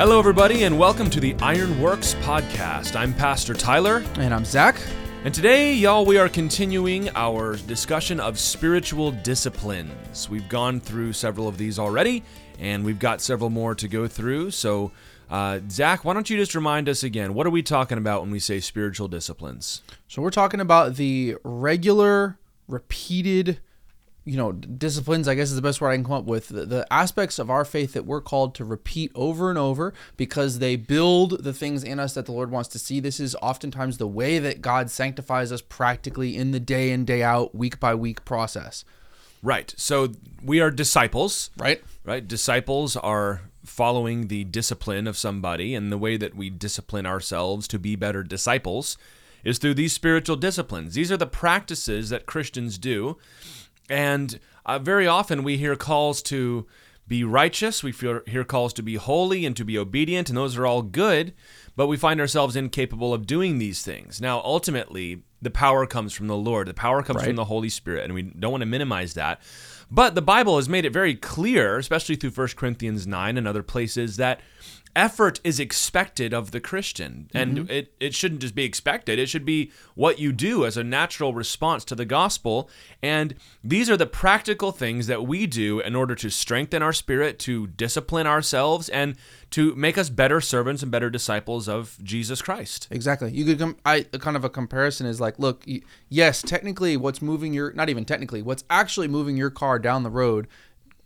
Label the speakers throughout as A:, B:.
A: Hello, everybody, and welcome to the Ironworks podcast. I'm Pastor Tyler,
B: And I'm Zach.
A: and today, y'all, we are continuing our discussion of spiritual disciplines. We've gone through several of these already, and we've got several more to go through. So, uh, Zach, why don't you just remind us again? What are we talking about when we say spiritual disciplines?
B: So we're talking about the regular, repeated, you know, disciplines. I guess is the best word I can come up with. The, the aspects of our faith that we're called to repeat over and over because they build the things in us that the Lord wants to see. This is oftentimes the way that God sanctifies us practically in the day in day out, week by week process.
A: Right. So, we are disciples.
B: Right.
A: right? Disciples are following the discipline of somebody, and the way that we discipline ourselves to be better disciples is through these spiritual disciplines. These are the practices that Christians do, and uh, very often we hear calls to be righteous, we hear calls to be holy and to be obedient, and those are all good, but we find ourselves incapable of doing these things. Now, ultimately, the power comes from the Lord, the power comes
B: Right.
A: from the Holy Spirit, and we don't want to minimize that. But the Bible has made it very clear, especially through 1 Corinthians 9 and other places, that effort is expected of the Christian. And mm-hmm. it, it shouldn't just be expected, it should be what you do as a natural response to the gospel. And these are the practical things that we do in order to strengthen our spirit, to discipline ourselves, and to make us better servants and better disciples of Jesus Christ.
B: Exactly. You could come, I kind of a comparison is like, look, yes, technically what's moving your not even technically, what's actually moving your car down the road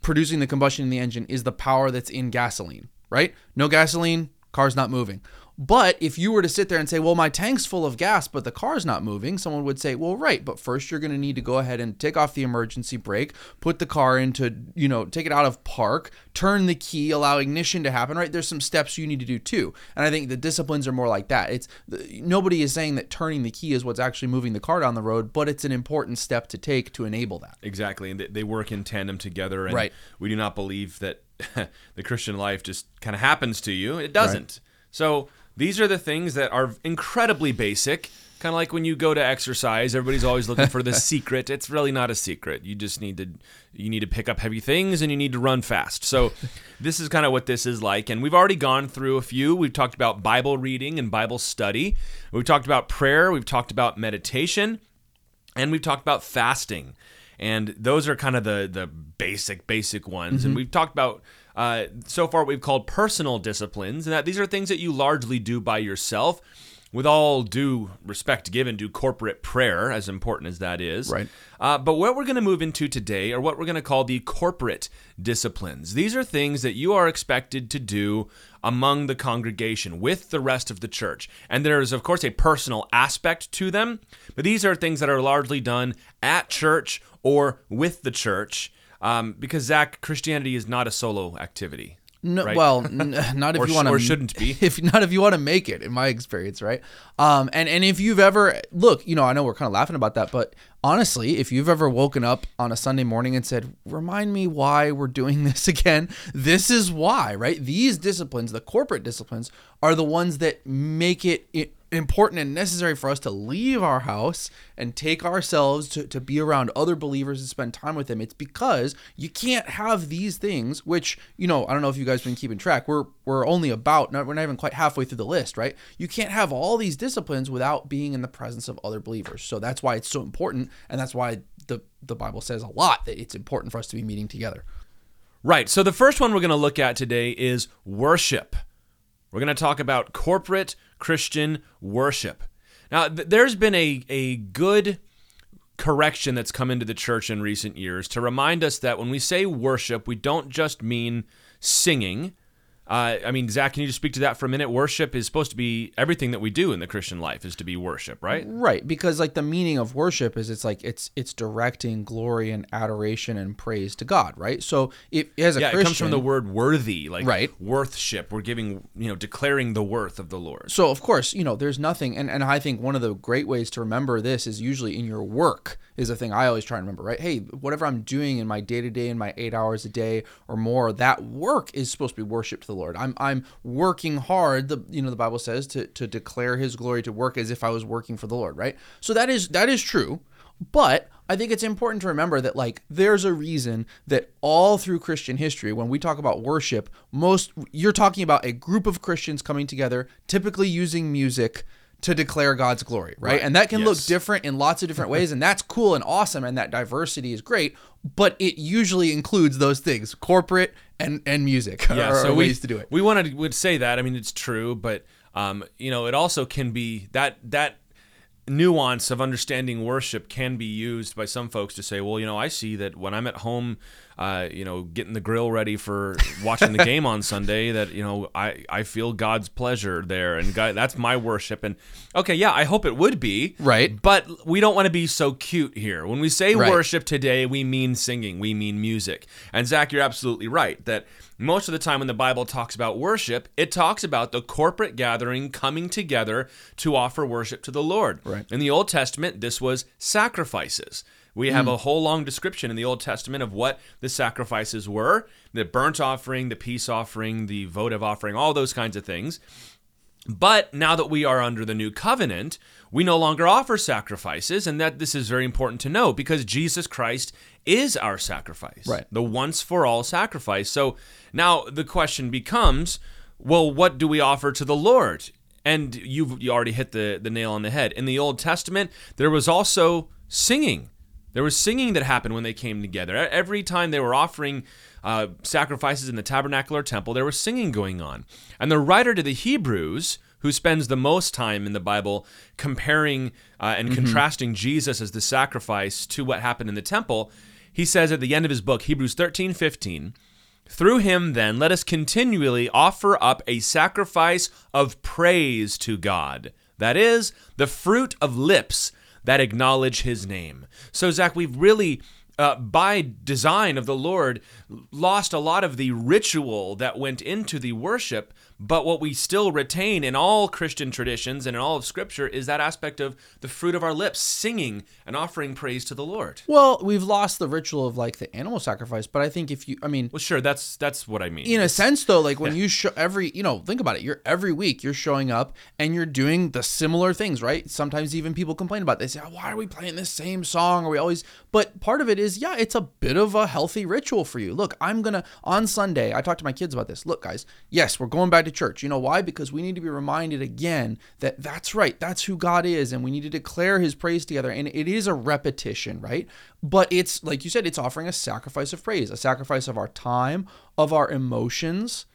B: producing the combustion in the engine is the power that's in gasoline, right? No gasoline, car's not moving. But if you were to sit there and say, well, my tank's full of gas, but the car's not moving, someone would say, well, right, but first you're going to need to go ahead and take off the emergency brake, put the car into, you know, take it out of park, turn the key, allow ignition to happen, right? There's some steps you need to do too. And I think the disciplines are more like that. It's nobody is saying that turning the key is what's actually moving the car down the road, but it's an important step to take to enable that.
A: Exactly, and they- work in tandem together. And
B: Right.
A: we do not believe that the Christian life just kind of happens to you. It doesn't. So these are the things that are incredibly basic. Kind of like when you go to exercise, everybody's always looking for the secret. It's really not a secret. You just need to you need to pick up heavy things and you need to run fast. So this is kind of what this is like. And we've already gone through a few. We've talked about Bible reading and Bible study. We've talked about prayer. We've talked about meditation and we've talked about fasting and those are kind of the the basic basic ones. And we've talked about uh, so far we've called personal disciplines and that these are things that you largely do by yourself with all due respect given to corporate prayer as important as that is
B: Right.
A: uh, but what we're going to move into today are what we're going to call the corporate disciplines. These are things that you are expected to do among the congregation with the rest of the church. And there is, of course, a personal aspect to them, but these are things that are largely done at church or with the church. Um, because Zach, Christianity is not a solo activity.
B: No,
A: right?
B: well, n- not if
A: Or
B: you want to,
A: or shouldn't be.
B: If not, if you want to make it, in my experience, right? Um, and and if you've ever look, you know, I know we're kind of laughing about that, but honestly, if you've ever woken up on a Sunday morning and said, "Remind me why we're doing this again," this is why, right? These disciplines, the corporate disciplines, are the ones that make it. i important and necessary for us to leave our house and take ourselves to, to be around other believers and spend time with them it's because you can't have these things which you know i don't know if you guys been keeping track we're we're only about not, we're not even quite halfway through the list right you can't have all these disciplines without being in the presence of other believers so that's why it's so important and that's why the the bible says a lot that it's important for us to be meeting together
A: Right. So the first one we're going to look at today is worship. We're going to talk about corporate Christian worship. Now, th- there's been a, a good correction that's come into the church in recent years to remind us that when we say worship, we don't just mean singing. Uh, I mean, Zach, can you just speak to that for a minute? Worship is supposed to be everything that we do in the Christian life is to be worship, right?
B: Right, because like the meaning of worship is it's like it's it's directing glory and adoration and praise to God, right? So if as a
A: Yeah,
B: Christian,
A: it comes from the word worthy, like
B: Right.
A: worthship. We're giving, you know, declaring the worth of the Lord.
B: So of course, you know, there's nothing, and, and I think one of the great ways to remember this is usually in your work is a thing I always try and remember, right? Hey, whatever I'm doing in my day to day, in my eight hours a day or more, that work is supposed to be worship to the Lord. I'm I'm working hard. The you know the Bible says to to declare His glory to work as if I was working for the Lord, right? So that is that is true. But I think it's important to remember that like there's a reason that all through Christian history when we talk about worship, most you're talking about a group of Christians coming together, typically using music to declare God's glory, right?
A: Right.
B: And that can look different in lots of different ways and that's cool and awesome and that diversity is great, but it usually includes those things, corporate and and music
A: yeah,
B: are,
A: so
B: are
A: we,
B: ways to do it.
A: We wanted would say that. I mean, it's true, but um, you know, it also can be that that nuance of understanding worship can be used by some folks to say, well, you know, I see that when I'm at home, uh, you know, getting the grill ready for watching the game on Sunday, that you know, I I feel God's pleasure there, and God, that's my worship. And okay, yeah, I hope it would be
B: Right.
A: but we don't want to be so cute here. When we say
B: Right.
A: worship today, we mean singing, we mean music. And Zach, you're absolutely right that most of the time when the Bible talks about worship, it talks about the corporate gathering coming together to offer worship to the Lord.
B: Right.
A: In the Old Testament, this was sacrifices. We have mm. a whole long description in the Old Testament of what the sacrifices were the burnt offering, the peace offering, the votive offering, all those kinds of things. But now that we are under the new covenant, we no longer offer sacrifices, and that this is very important to know because Jesus Christ is our sacrifice,
B: Right.
A: The once for all sacrifice. So now the question becomes, well, what do we offer to the Lord? And you've you already hit the, the nail on the head. In the Old Testament, there was also singing. There was singing that happened when they came together. Every time they were offering uh, sacrifices in the tabernacle or temple, there was singing going on. And the writer to the Hebrews, who spends the most time in the Bible comparing uh, and contrasting Jesus as the sacrifice to what happened in the temple, he says at the end of his book, Hebrews 13 15, through him, then, let us continually offer up a sacrifice of praise to God. That is, the fruit of lips that acknowledge his name. So, Zach, we've really, uh, by design of the Lord, lost a lot of the ritual that went into the worship. But what we still retain in all Christian traditions and in all of Scripture is that aspect of the fruit of our lips, singing and offering praise to the Lord.
B: Well, we've lost the ritual of like the animal sacrifice, but I think if you I mean
A: Well, sure, that's that's what I mean.
B: in a sense though like when you show every you know think about it you're every week you're showing up and you're doing the similar things right sometimes even people complain about it. they say oh, why are we playing this same song are we always but part of it is yeah it's a bit of a healthy ritual for you look i'm gonna on sunday i talked to my kids about this look guys yes we're going back to church you know why because we need to be reminded again that that's right that's who god is and we need to declare his praise together and it is a repetition right but it's like you said it's offering a sacrifice of praise a sacrifice of our time of our emotions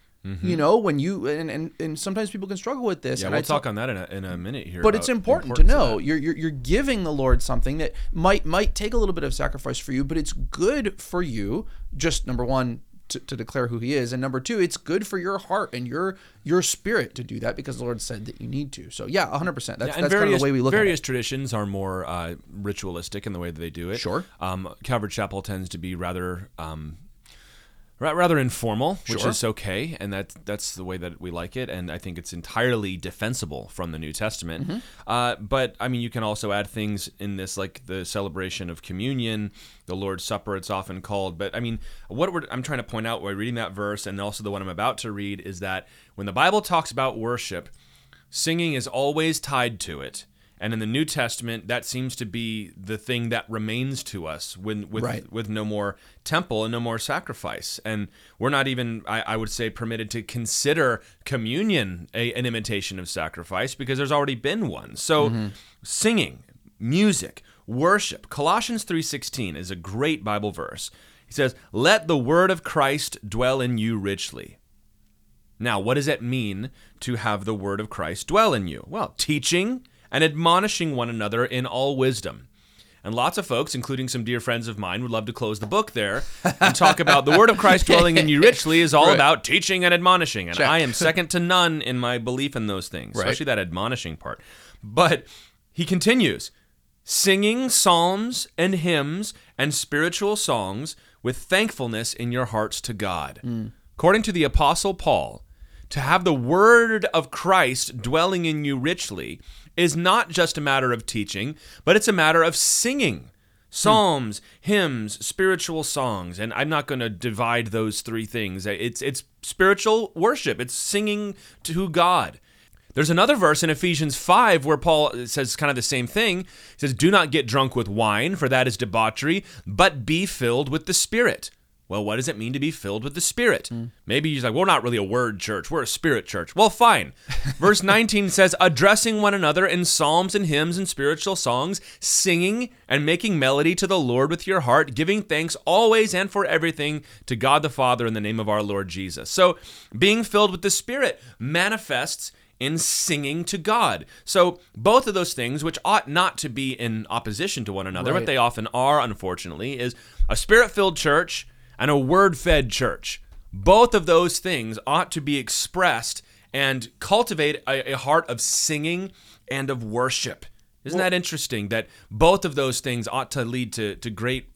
B: you know when you and, and and sometimes people can struggle with this
A: Mm-hmm. Yeah,
B: and
A: we'll
B: I
A: talk on that in a, in a minute here.
B: but it's important to know you're, you're you're giving the Lord something that might might take a little bit of sacrifice for you, but it's good for you. Just number one to, to declare who He is, and number two, it's good for your heart and your your spirit to do that because the Lord said that you need to. So yeah, 100. percent That's
A: Yeah,
B: that's kind of the way we look at it.
A: various traditions are more uh, ritualistic in the way that they do it.
B: Sure.
A: Um, Calvary Chapel tends to be rather um, rather informal, which
B: Sure.
A: is okay, and that that's the way that we like it. And I think it's entirely defensible from the New Testament.
B: Mm-hmm.
A: Uh, but I mean, you can also add things in this, like the celebration of communion, the Lord's Supper. It's often called. But I mean, what we're, I'm trying to point out by reading that verse, and also the one I'm about to read, is that when the Bible talks about worship, singing is always tied to it. And in the New Testament, that seems to be the thing that remains to us when with
B: Right.
A: with no more temple and no more sacrifice. And we're not even, I, I would say, permitted to consider communion a, an imitation of sacrifice because there's already been one. So mm-hmm. singing, music, worship. Colossians 3:16 is a great Bible verse. He says, "Let the word of Christ dwell in you richly." Now, what does it mean to have the word of Christ dwell in you? Well, teaching and admonishing one another in all wisdom. And lots of folks, including some dear friends of mine, would love to close the book there and talk about the word of Christ dwelling in you richly is all
B: Right.
A: about teaching and admonishing. And
B: Check.
A: I am second to none in my belief in those things,
B: Right.
A: especially that admonishing part. But he continues singing psalms and hymns and spiritual songs with thankfulness in your hearts to God. Mm. According to the Apostle Paul, to have the word of Christ dwelling in you richly is not just a matter of teaching, but it's a matter of singing. Psalms, hymns, spiritual songs, and I'm not going to divide those three things. It's it's spiritual worship. It's singing to God. There's another verse in Ephesians 5 where Paul says kind of the same thing. He says, Do not get drunk with wine, for that is debauchery, but be filled with the Spirit. Well, what does it mean to be filled with the Spirit? Hmm. Maybe you're like, we're not really a word church. We're a spirit church. Well, fine. Verse 19 says, addressing one another in psalms and hymns and spiritual songs, singing and making melody to the Lord with your heart, giving thanks always and for everything to God the Father in the name of our Lord Jesus. So, being filled with the Spirit manifests in singing to God. So, both of those things, which ought not to be in opposition to one another,
B: Right.
A: but they often are, unfortunately, is a spirit filled church and a word fed church. Both of those things ought to be expressed and cultivate a, a heart of singing and of worship. Isn't that interesting that both of those things ought to lead to, to great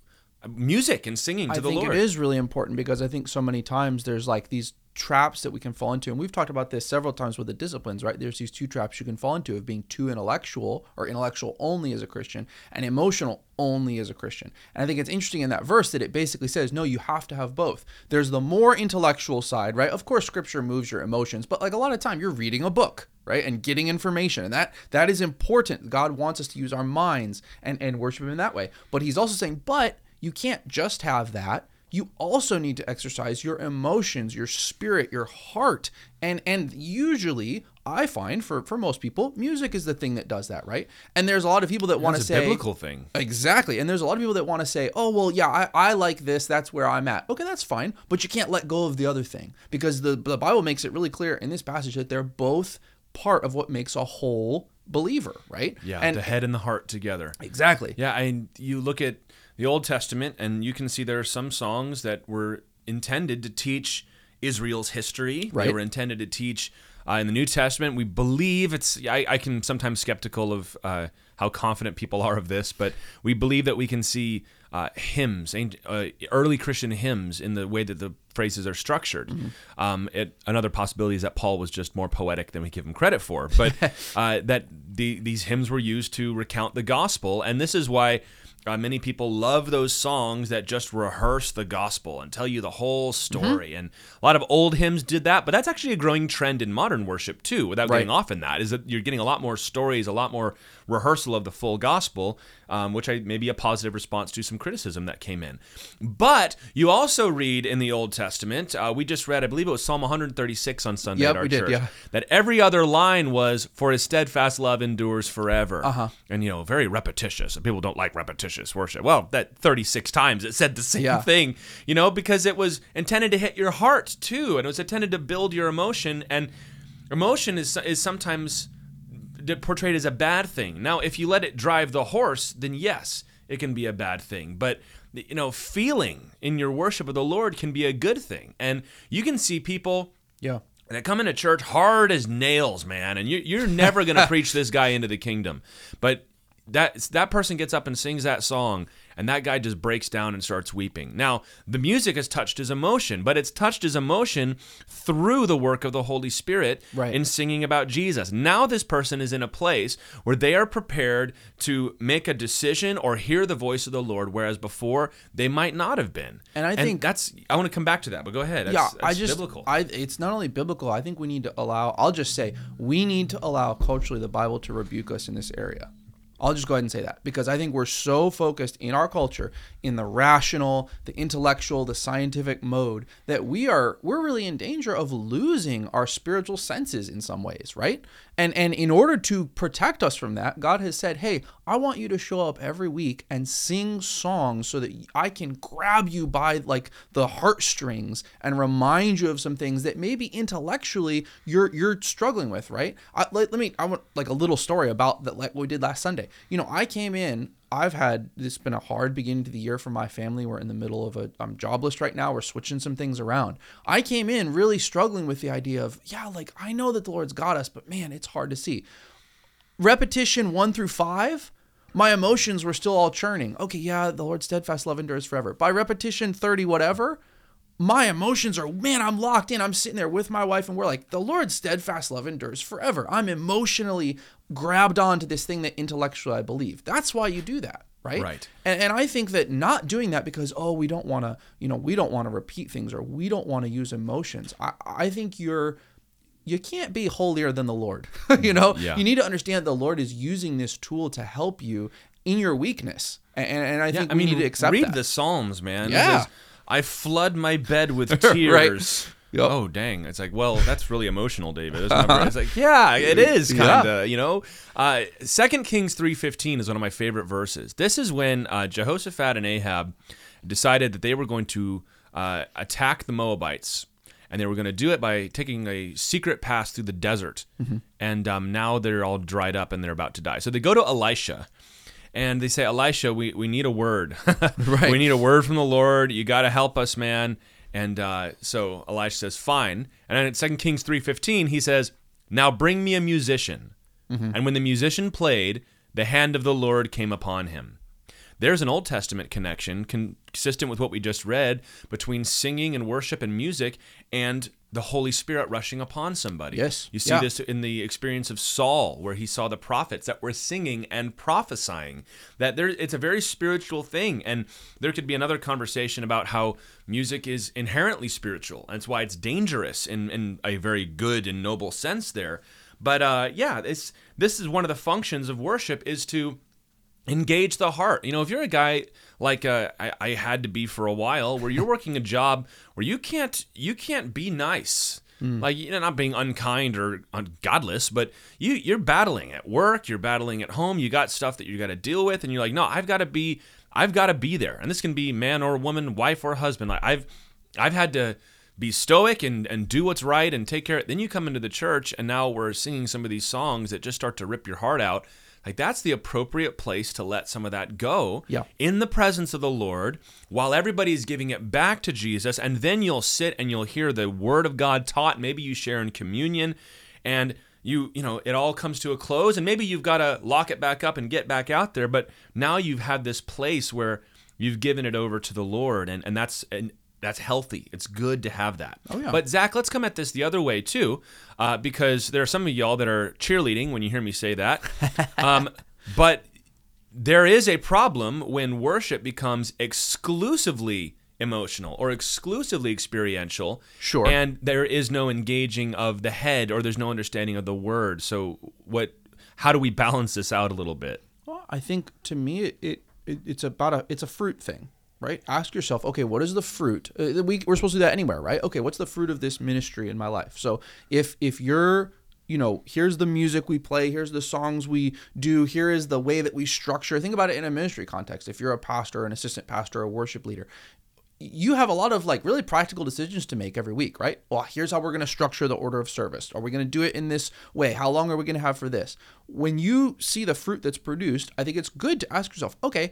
A: music and singing to
B: I
A: the
B: think
A: Lord?
B: it is really important because I think so many times there's like these traps that we can fall into, and we've talked about this several times with the disciplines, right? There's these two traps you can fall into of being too intellectual or intellectual only as a Christian and emotional only as a Christian. And I think it's interesting in that verse that it basically says, no, you have to have both. There's the more intellectual side, right? Of course, Scripture moves your emotions, but like a lot of time, you're reading a book right and getting information and that that is important god wants us to use our minds and and worship him in that way but he's also saying but you can't just have that you also need to exercise your emotions your spirit your heart and and usually i find for for most people music is the thing that does that right and there's a lot of people that want to say
A: biblical thing.
B: Exactly. And there's a lot of people that want to say, oh, well, yeah, I, I like this. That's where I'm at. Okay, that's fine. But you can't let go of the other thing because the, the Bible makes it really clear in this passage that they're both part of what makes a whole believer, right?
A: Yeah,
B: And
A: the head and the heart together.
B: exactly.
A: Yeah, and you look at the Old Testament, and you can see there are some songs that were intended to teach Israel's history. They
B: Right.
A: were intended to teach. Uh, in the New Testament, we believe it's. I, I can sometimes skeptical of uh, how confident people are of this, but we believe that we can see uh, hymns, uh, early Christian hymns, in the way that the phrases are structured. Um, it, another possibility is that Paul was just more poetic than we give him credit for, but uh, that the, these hymns were used to recount the gospel, and this is why. Uh, many people love those songs that just rehearse the gospel and tell you the whole story. And a lot of old hymns did that, but that's actually a growing trend in modern worship too, without getting off in that, is that you're getting a lot more stories, a lot more rehearsal of the full gospel, um, which I may be a positive response to some criticism that came in. But you also read in the Old Testament, uh, we just read, I believe it was Psalm 136 on Sunday
B: Yep,
A: at our
B: we did,
A: church,
B: yeah.
A: that every other line was, For his steadfast love endures forever.
B: Uh-huh.
A: And, you know, very repetitious. And People don't like repetitious worship. Well, that 36 times it said the same
B: Yeah.
A: thing, you know, because it was intended to hit your heart too. And it was intended to build your emotion. And emotion is, is sometimes portrayed as a bad thing. Now, if you let it drive the horse, then yes, it can be a bad thing. But you know, feeling in your worship of the Lord can be a good thing. And you can see people
B: Yeah.
A: that come into church hard as nails, man, and you, you're never going to preach this guy into the kingdom. But that that person gets up and sings that song, and that guy just breaks down and starts weeping. Now, the music has touched his emotion, but it's touched his emotion through the work of the Holy Spirit
B: Right.
A: in singing about Jesus. Now, this person is in a place where they are prepared to make a decision or hear the voice of the Lord, whereas before they might not have been.
B: And I think-
A: that's I want to come back to that, but go ahead. That's,
B: yeah,
A: that's
B: I just,
A: biblical.
B: I it's not only biblical. I think we need to allow. I'll just say we need to allow culturally the Bible to rebuke us in this area. I'll just go ahead and say that because I think we're so focused in our culture in the rational, the intellectual, the scientific mode that we are we're really in danger of losing our spiritual senses in some ways, right? And and in order to protect us from that, God has said, "Hey, I want you to show up every week and sing songs so that I can grab you by like the heartstrings and remind you of some things that maybe intellectually you're you're struggling with, right? I, let, let me I want like a little story about that like what we did last Sunday. You know, I came in I've had this been a hard beginning to the year for my family. We're in the middle of a I'm jobless right now. We're switching some things around. I came in really struggling with the idea of, yeah, like I know that the Lord's got us, but man, it's hard to see repetition one through five, my emotions were still all churning. Okay, yeah, the Lord's steadfast love endures forever. By repetition 30, whatever, my emotions are, man, I'm locked in. I'm sitting there with my wife, and we're like, the Lord's steadfast love endures forever. I'm emotionally grabbed onto this thing that intellectually I believe. That's why you do that. Right.
A: Right.
B: And, and I think that not doing that because, oh, we don't want to, you know, we don't want to repeat things or we don't want to use emotions. I, I think you're you can't be holier than the Lord. you know,
A: Yeah.
B: you need to understand the Lord is using this tool to help you in your weakness, and, and I think
A: I
B: we
A: mean,
B: need to accept that.
A: read
B: that.
A: the Psalms, man.
B: Yeah.
A: I flood my bed with tears.
B: Yep.
A: Oh dang! It's like, well, that's really emotional, David. It? It's like, yeah, it is kind of. You know, uh, Second Kings three fifteen is one of my favorite verses. This is when uh, Jehoshaphat and Ahab decided that they were going to uh, attack the Moabites, and they were going to do it by taking a secret pass through the desert.
B: Mm-hmm.
A: And um, now they're all dried up and they're about to die. So they go to Elisha and they say, Elisha, we, we need a word.
B: Right.
A: We need a word from the Lord. You got to help us, man. And uh, so Elisha says, fine. And then at 2 Kings 3.15, he says, now bring me a musician. And when the musician played, the hand of the Lord came upon him. There's an Old Testament connection consistent with what we just read between singing and worship and music and the Holy Spirit rushing upon somebody.
B: Yes.
A: You see
B: Yeah.
A: this in the experience of Saul, where he saw the prophets that were singing and prophesying. That there, it's a very spiritual thing, and there could be another conversation about how music is inherently spiritual, and it's why it's dangerous in, in a very good and noble sense there. But uh, yeah, it's this is one of the functions of worship is to engage the heart. You know, if you're a guy like uh, I, I had to be for a while, where you're working a job where you can't you can't be nice. Like you know, not being unkind or ungodless, but you you're battling at work, you're battling at home. You got stuff that you got to deal with, and you're like, no, I've got to be, I've got to be there. And this can be man or woman, wife or husband. Like I've, I've had to be stoic and, and do what's right and take care of Then you come into the church and now we're singing some of these songs that just start to rip your heart out. Like that's the appropriate place to let some of that go
B: Yeah.
A: in the presence of the Lord while everybody's giving it back to Jesus. And then you'll sit and you'll hear the word of God taught. Maybe you share in communion and you, you know, it all comes to a close and maybe you've got to lock it back up and get back out there. But now you've had this place where you've given it over to the Lord and, and that's, and that's healthy. It's good to have that.
B: Oh, yeah.
A: But Zach, let's come at this the other way too, uh, because there are some of y'all that are cheerleading when you hear me say that. um, but there is a problem when worship becomes exclusively emotional or exclusively experiential.
B: Sure.
A: And there is no engaging of the head or there's no understanding of the word. So what how do we balance this out a little bit?
B: Well, I think to me it, it, it it's about a it's a fruit thing, right? Ask yourself, okay, what is the fruit? Uh, we we're supposed to do that anywhere, right? Okay, what's the fruit of this ministry in my life? So if if you're you know, here's the music we play, here's the songs we do, here is the way that we structure. Think about it in a ministry context. If you're a pastor, an assistant pastor, a worship leader, you have a lot of like really practical decisions to make every week, right? Well, here's how we're going to structure the order of service. Are we going to do it in this way? How long are we going to have for this? When you see the fruit that's produced, I think it's good to ask yourself, okay,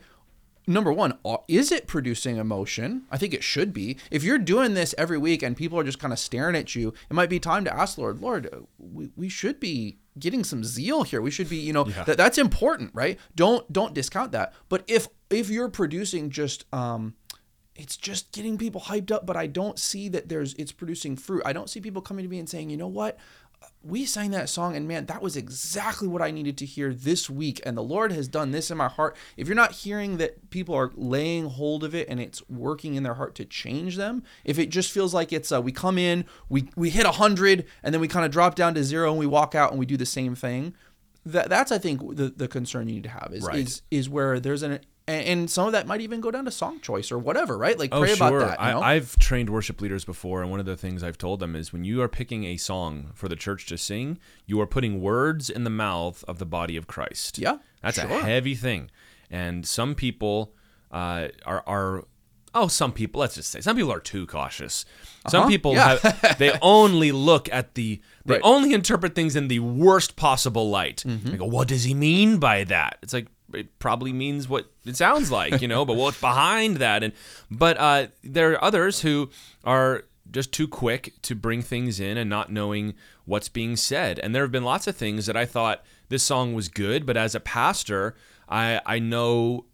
B: number one, is it producing emotion? I think it should be. If you're doing this every week and people are just kind of staring at you, it might be time to ask Lord, Lord, uh, we, we should be getting some zeal here. We should be, you know, that, that's important, right? Don't don't discount that. But if if you're producing just um it's just getting people hyped up, but I don't see that there's it's producing fruit. I don't see people coming to me and saying, you know what? We sang that song and man, that was exactly what I needed to hear this week. And the Lord has done this in my heart. If you're not hearing that people are laying hold of it and it's working in their heart to change them, if it just feels like it's uh, we come in, we we hit a hundred, and then we kind of drop down to zero and we walk out and we do the same thing. That that's I think the the concern you need to have is
A: Right.
B: is is where there's an and, and some of that might even go down to song choice or whatever, right? Like
A: Oh,
B: pray
A: sure.
B: about that. You know?
A: I, I've trained worship leaders before, and one of the things I've told them is when you are picking a song for the church to sing, you are putting words in the mouth of the body of Christ.
B: Yeah,
A: That's a heavy thing. And some people uh, are, are, oh, some people, let's just say, some people are too cautious. Some
B: Uh-huh.
A: people
B: Yeah.
A: have, they only look at the, they
B: Right.
A: only interpret things in the worst possible light.
B: Mm-hmm.
A: They go, what does he mean by that? It's like, it probably means what it sounds like, you know, but what's behind that? And, but uh, there are others who are just too quick to bring things in and not knowing what's being said. And there have been lots of things that I thought this song was good, but as a pastor, I I know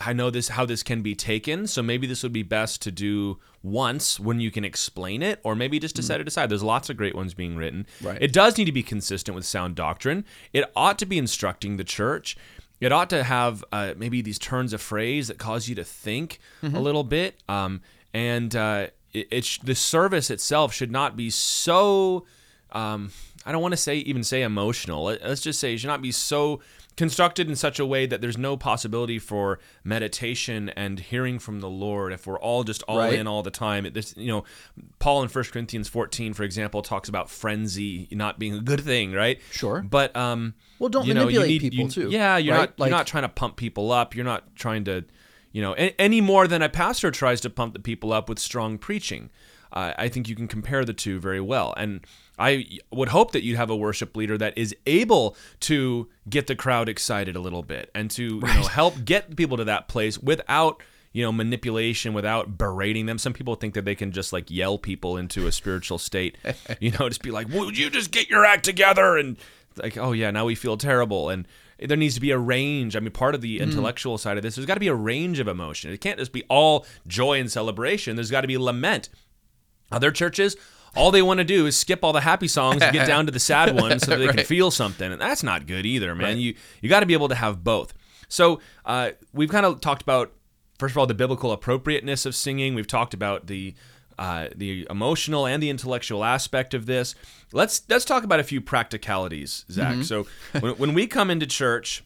A: I know this how this can be taken, so maybe this would be best to do once when you can explain it, or maybe just to set it aside. There's lots of great ones being written.
B: Right.
A: It does need to be consistent with sound doctrine. It ought to be instructing the church. It ought to have uh, maybe these turns of phrase that cause you to think a little bit. Um, and uh, it, it sh- the service itself should not be so um, I don't want to say even say emotional. Let- Let's just say it should not be so constructed in such a way that there's no possibility for meditation and hearing from the Lord if we're all just all
B: Right.
A: in all the time. This, you know, Paul in 1 Corinthians 14, for example, talks about frenzy not being a good thing, right?
B: Sure.
A: But um,
B: Well, don't
A: you know, you
B: manipulate
A: need-
B: people,
A: you-
B: too,
A: Yeah, you're
B: right?
A: not
B: Like-
A: you're not trying to pump people up. You're not trying to, you know, a- any more than a pastor tries to pump the people up with strong preaching. Uh, I think you can compare the two very well, and I would hope that you'd have a worship leader that is able to get the crowd excited a little bit and to you know help get people to that place without you know manipulation without berating them. Some people think that they can just like yell people into a spiritual state you know just be like would you just get your act together? And like oh yeah now we feel terrible. And there needs to be a range. I mean part of the mm. intellectual side of this there's got to be a range of emotion. It can't just be all joy and celebration. There's got to be lament. Other churches, all they want to do is skip all the happy songs and get down to the sad ones so that they can feel something, and that's not good either, man. You you got to be able to have both. So uh, we've kind of talked about first of all the biblical appropriateness of singing. We've talked about the uh, the emotional and the intellectual aspect of this. Let's let's talk about a few practicalities, Zach. So when, when we come into church,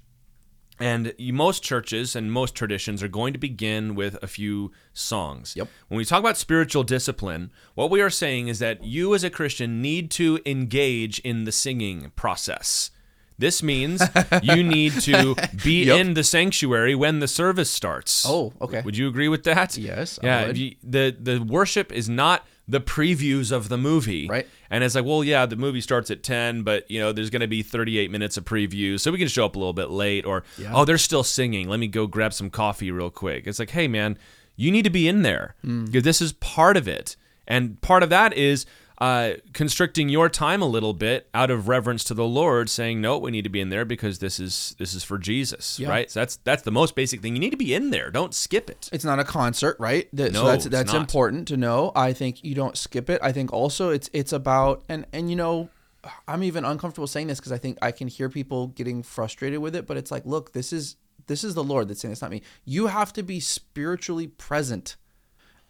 A: and most churches and most traditions are going to begin with a few songs.
B: Yep.
A: When we talk about spiritual discipline, what we are saying is that you as a Christian need to engage in the singing process. This means you need to be
B: Yep.
A: in the sanctuary when the service starts.
B: Oh, okay.
A: Would you agree with that?
B: Yes, I
A: Yeah.
B: would.
A: you- the the worship is not the previews of the movie.
B: Right.
A: And it's like, well, yeah, the movie starts at 10, but, you know, there's going to be 38 minutes of previews, so we can show up a little bit late. Or,
B: Yeah.
A: oh, they're still singing. Let me go grab some coffee real quick. It's like, hey, man, you need to be in there because this is part of it. And part of that is uh, constricting your time a little bit out of reverence to the Lord, saying, no, we need to be in there because this is this is for Jesus,
B: Yeah.
A: right? So that's that's the most basic thing. You need to be in there. Don't skip it.
B: It's not a concert, right? That-
A: No,
B: so that's that's important to know. I think you don't skip it. I think also it's it's about and and you know, I'm even uncomfortable saying this because I think I can hear people getting frustrated with it. But it's like, look, this is this is the Lord that's saying it's not me. You have to be spiritually present.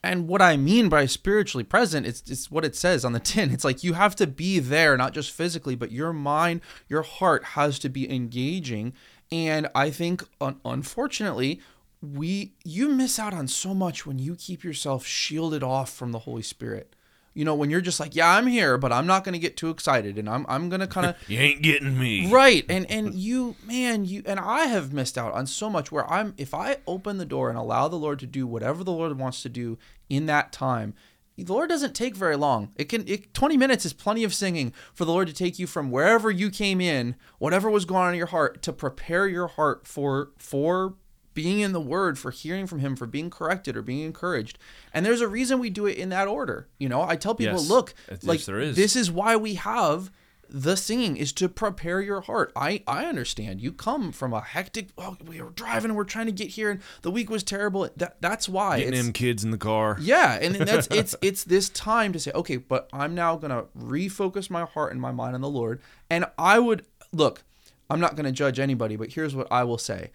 B: And what I mean by spiritually present, it's, it's what it says on the tin. It's like you have to be there, not just physically, but your mind, your heart has to be engaging. And I think, un- unfortunately, we you miss out on so much when you keep yourself shielded off from the Holy Spirit. You know, when you're just like, yeah, I'm here, but I'm not going to get too excited, and I'm I'm going to kind of
A: You ain't getting me.
B: right and and you man you and i have missed out on so much where i'm if i open the door and allow the lord to do whatever the lord wants to do in that time the lord doesn't take very long it can it, 20 minutes is plenty of singing for the lord to take you from wherever you came in whatever was going on in your heart to prepare your heart for for being in the word for hearing from him for being corrected or being encouraged and there's a reason we do it in that order you know i tell people
A: Yes.
B: look like
A: there is.
B: this is why we have the singing is to prepare your heart. I I understand. You come from a hectic. Oh, we were driving and we're trying to get here, and the week was terrible. That that's why.
A: Getting them kids in the car.
B: yeah, and then that's it's it's this time to say, okay, but I'm now gonna refocus my heart and my mind on the Lord. And I would look. I'm not gonna judge anybody, but here's what I will say.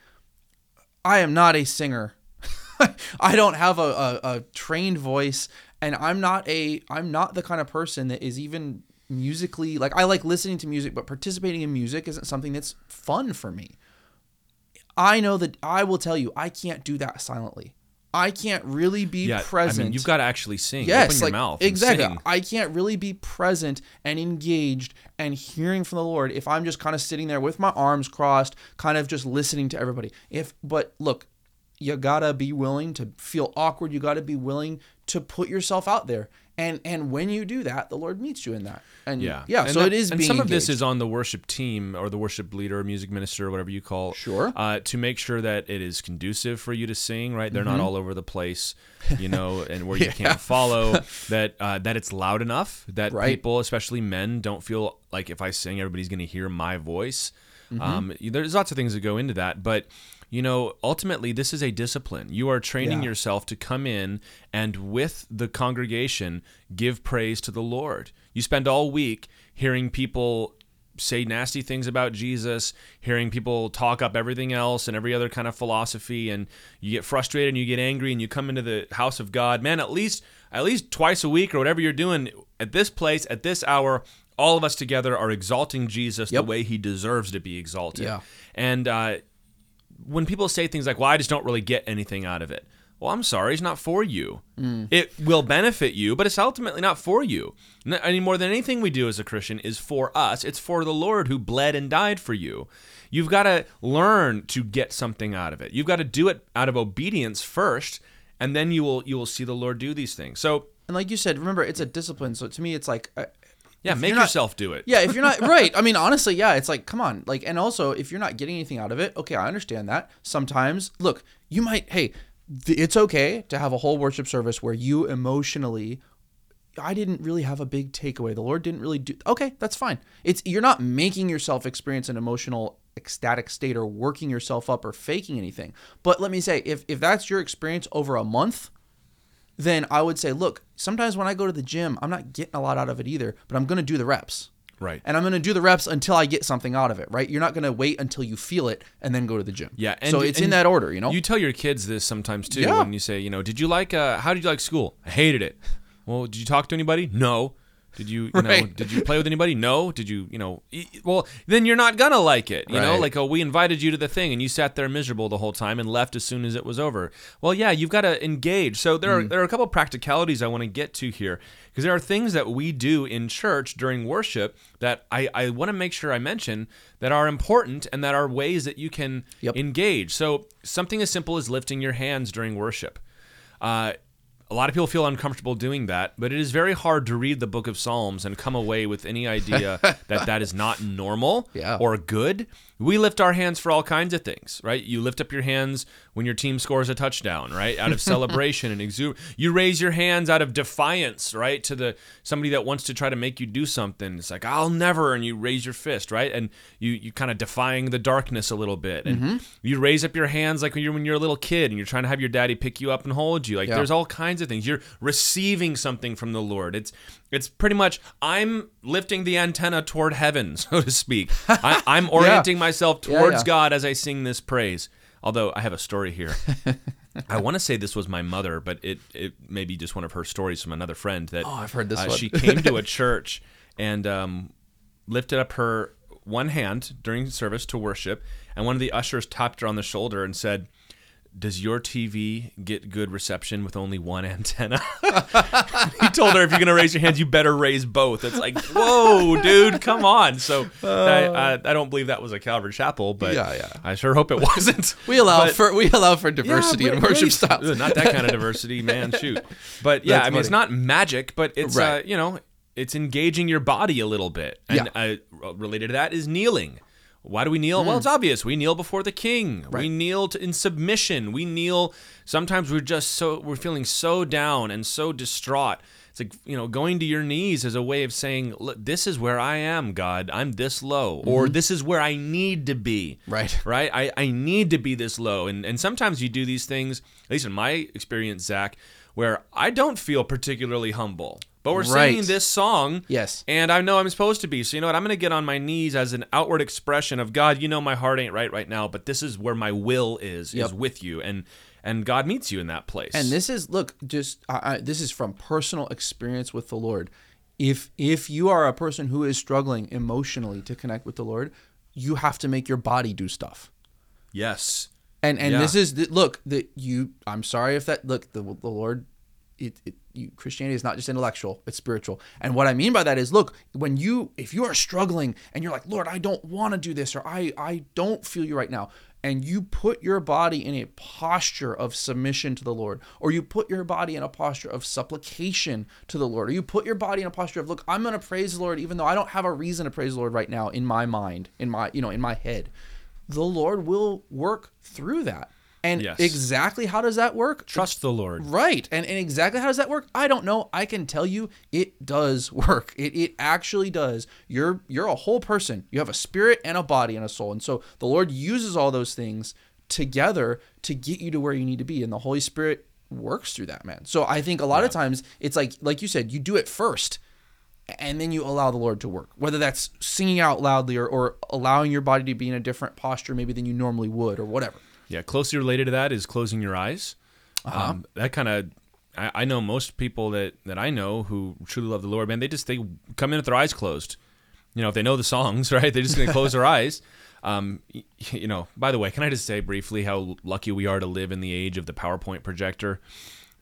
B: I am not a singer. I don't have a, a, a trained voice, and I'm not a I'm not the kind of person that is even musically like I like listening to music, but participating in music isn't something that's fun for me. I know that I will tell you I can't do that silently. I can't really be
A: Yeah,
B: present.
A: I mean, you've got to actually sing.
B: yes,
A: Open your
B: like
A: mouth.
B: exactly. I can't really be present and engaged and hearing from the Lord if I'm just kind of sitting there with my arms crossed, kind of just listening to everybody. If but look, you gotta be willing to feel awkward. You gotta be willing to put yourself out there. And and when you do that, the Lord meets you in that. And
A: Yeah,
B: yeah.
A: And
B: so
A: that-
B: it is.
A: And
B: being
A: some of this is on the worship team or the worship leader, or music minister, or whatever you call.
B: Sure.
A: Uh, to make sure that it is conducive for you to sing. Right, they're
B: Mm-hmm.
A: not all over the place, you know, and where you can't follow. That uh, that it's loud enough that
B: Right.
A: people, especially men, don't feel like if I sing, everybody's going to hear my voice.
B: Mm-hmm.
A: Um, there's lots of things that go into that, but you know, ultimately, this is a discipline. You are training
B: Yeah.
A: yourself to come in and with the congregation give praise to the Lord. You spend all week hearing people say nasty things about Jesus, hearing people talk up everything else and every other kind of philosophy and you get frustrated and you get angry and you come into the house of God. Man, at least at least twice a week or whatever you're doing at this place at this hour, all of us together are exalting Jesus
B: Yep.
A: the way he deserves to be exalted.
B: Yeah.
A: And uh, when people say things like, well, I just don't really get anything out of it. Well, I'm sorry, it's not for you. It will benefit you, but it's ultimately not for you. Any more than anything we do as a Christian is for us. It's for the Lord who bled and died for you. You've got to learn to get something out of it. You've got to do it out of obedience first, and then you will you will see the Lord do these things. So
B: And like you said, remember it's a discipline. So to me, it's like, uh,
A: yeah,
B: If
A: make
B: not-
A: yourself do it.
B: yeah, if you're not right, I mean, honestly, yeah, it's like, come on, like, and also if you're not getting anything out of it, okay, I understand that. Sometimes, look, you might, hey, th- it's okay to have a whole worship service where you emotionally. I didn't really have a big takeaway. The Lord didn't really do. Okay, that's fine. It's you're not making yourself experience an emotional ecstatic state or working yourself up or faking anything. But let me say, if if that's your experience over a month, then I would say, look, sometimes when I go to the gym, I'm not getting a lot out of it either, but I'm going to do the reps.
A: Right.
B: And I'm going to do the reps until I get something out of it, right? You're not going to wait until you feel it and then go to the gym.
A: Yeah, and
B: so it's in that order, you know?
A: You tell your kids this sometimes too
B: Yeah.
A: when you say, you know, did you like uh how did you like school? I hated it. Well, did you talk to anybody? No. Did you, you know, did you play with anybody? No. Did you, you know, well, then you're not gonna like it. You know, like oh, we invited you to the thing and you sat there miserable the whole time and left as soon as it was over. Well, yeah, you've got to engage. So there are
B: Mm.
A: there are a couple practicalities I want to get to here because there are things that we do in church during worship that I I want to make sure I mention that are important and that are ways that you can
B: Yep.
A: engage. So something as simple as lifting your hands during worship. Uh, a lot of people feel uncomfortable doing that, but it is very hard to read the book of Psalms and come away with any idea that that is not normal
B: Yeah.
A: or good. We lift our hands for all kinds of things, right? You lift up your hands when your team scores a touchdown, right? Out of celebration and exuberance. You raise your hands out of defiance, right? To the somebody that wants to try to make you do something. It's like, I'll never, and you raise your fist, right? And you you kind of defying the darkness a little bit. And mm-hmm. you raise up your hands like when you're when you're a little kid and you're trying to have your daddy pick you up and hold you. Like
B: Yeah.
A: there's all kinds of things. You're receiving something from the Lord. It's it's pretty much I'm lifting the antenna toward heaven, so to speak. I, I'm orienting myself
B: Yeah,
A: towards
B: yeah.
A: God as I sing this praise. Although I have a story here. I want to say this was my mother, but it it may be just one of her stories from another friend that
B: Oh, I've heard this
A: uh,
B: one.
A: she came to a church and um, lifted up her one hand during service to worship, and one of the ushers tapped her on the shoulder and said, "Does your TV get good reception with only one antenna?" he told her, "If you're gonna raise your hands, you better raise both." It's like, whoa, dude, come on. So I, I, I don't believe that was a Calvary Chapel, but
B: Yeah, yeah.
A: I sure hope it wasn't.
B: we allow
A: But-
B: for we allow for diversity
A: yeah,
B: in worship styles.
A: Not that kind of diversity, man. Shoot. But yeah,
B: That's
A: I mean, it's not magic, but it's uh, you know, it's engaging your body a little bit. And
B: Yeah.
A: uh, related to that is kneeling. Why do we kneel? Well, it's obvious. We kneel before the king. We
B: Mm.
A: Kneel to, in submission. We kneel. Sometimes we're just so we're feeling so down and so distraught. It's like you know, going to your knees is a way of saying, "Look, this is where I am, God. I'm this low, or this is where I need to be."
B: Mm-hmm. Right.
A: right? I, I need to be this low. And, and sometimes you do these things, at least in my experience, Zach, where I don't feel particularly humble. But we're
B: Right.
A: singing this song.
B: Yes.
A: And I know I'm supposed to be. So you know what? I'm going to get on my knees as an outward expression of God, you know my heart ain't right right now, but this is where my will is,
B: Yep.
A: is with you. And and God meets you in that place.
B: And this is look, just I, I, this is from personal experience with the Lord. If if you are a person who is struggling emotionally to connect with the Lord, you have to make your body do stuff.
A: yes.
B: And and
A: Yeah.
B: this is the, look that you. I'm sorry if that look the the Lord. It, it you, Christianity is not just intellectual; it's spiritual. And what I mean by that is, look, when you if you are struggling and you're like, Lord, I don't want to do this, or I I don't feel you right now, and you put your body in a posture of submission to the Lord, or you put your body in a posture of supplication to the Lord, or you put your body in a posture of, look, I'm going to praise the Lord, even though I don't have a reason to praise the Lord right now in my mind, in my you know in my head the Lord will work through that. And
A: Yes.
B: exactly how does that work?
A: Trust the Lord.
B: Right. And, and exactly how does that work? I don't know. I can tell you it does work. It, it actually does. You're you're a whole person. You have a spirit and a body and a soul. And so the Lord uses all those things together to get you to where you need to be. And the Holy Spirit works through that, man. So I think a lot of times it's like like you said, you do it first and then you allow the Lord to work. Whether that's singing out loudly or, or allowing your body to be in a different posture maybe than you normally would or whatever.
A: Yeah, closely related to that is closing your eyes.
B: Uh-huh.
A: Um, that kind of, I, I know most people that that I know who truly love the Lord, man. They just they come in with their eyes closed, you know, if they know the songs, right, they're just going to close their eyes. Um, you know, by the way, can I just say briefly how lucky we are to live in the age of the PowerPoint projector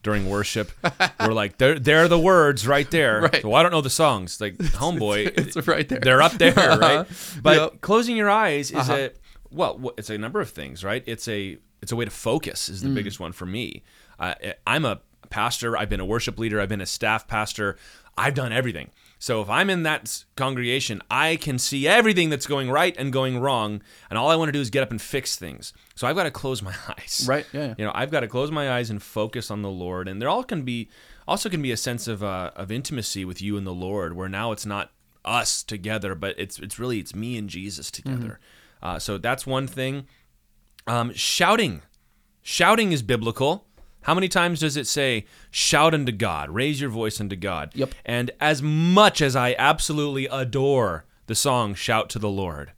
A: during worship? We're like, there, there are the words right there.
B: Right.
A: So I don't know the songs. Like, homeboy,
B: It's right there.
A: they're up there, right? But
B: Yep.
A: closing your eyes is
B: Uh-huh.
A: a well, it's a number of things, right? It's a it's a way to focus is the
B: Mm.
A: biggest one for me. Uh, I'm a pastor. I've been a worship leader. I've been a staff pastor. I've done everything. So if I'm in that congregation, I can see everything that's going right and going wrong, and all I want to do is get up and fix things. So I've got to close my eyes.
B: Right, yeah, yeah.
A: You know, I've got to close my eyes and focus on the Lord, and there all can be also can be a sense of uh, of intimacy with you and the Lord, where now it's not us together, but it's it's really it's me and Jesus together. Uh, so that's one thing. Um, shouting, shouting is biblical. How many times does it say, shout unto God, raise your voice unto God?
B: Yep.
A: And as much as I absolutely adore the song Shout to the Lord,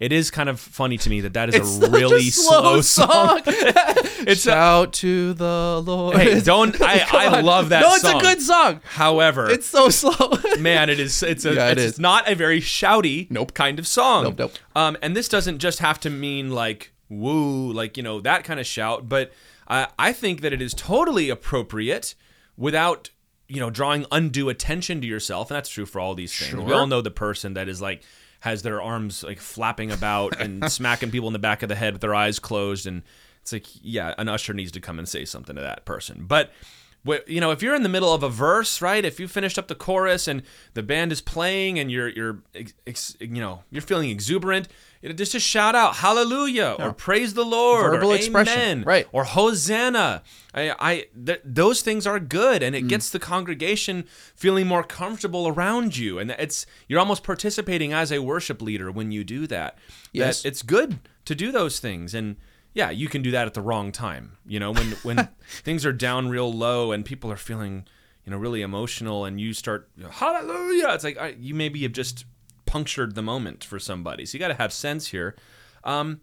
A: it is kind of funny to me that that is
B: It's
A: a really
B: a slow,
A: song.
B: song.
A: It's a,
B: Shout to the Lord.
A: hey, don't I, I love that
B: No, it's
A: song.
B: a good song.
A: However,
B: It's so slow.
A: man, it is it's a
B: Yeah, it
A: it's,
B: is.
A: not a very shouty
B: Nope.
A: kind of song.
B: Nope, nope.
A: Um, and this doesn't just have to mean like woo, like you know that kind of shout, but uh, I think that it is totally appropriate without you know drawing undue attention to yourself, and that's true for all these things. We all know the person that is like has their arms like flapping about and smacking people in the back of the head with their eyes closed and it's like yeah an usher needs to come and say something to that person. But you know if you're in the middle of a verse right if you finished up the chorus and the band is playing and you're you're you know you're feeling exuberant you know, just to shout out hallelujah or praise the lord
B: Verbal
A: or
B: expression,
A: amen
B: right.
A: or hosanna. I, I th- those things are good and it
B: Mm.
A: gets the congregation feeling more comfortable around you. And it's you're almost participating as a worship leader when you do that
B: Yes.
A: that it's good to do those things. And yeah you can do that at the wrong time. You know when when things are down real low and people are feeling you know really emotional and you start hallelujah. It's like I, you maybe have just punctured the moment for somebody so you got to have sense here um,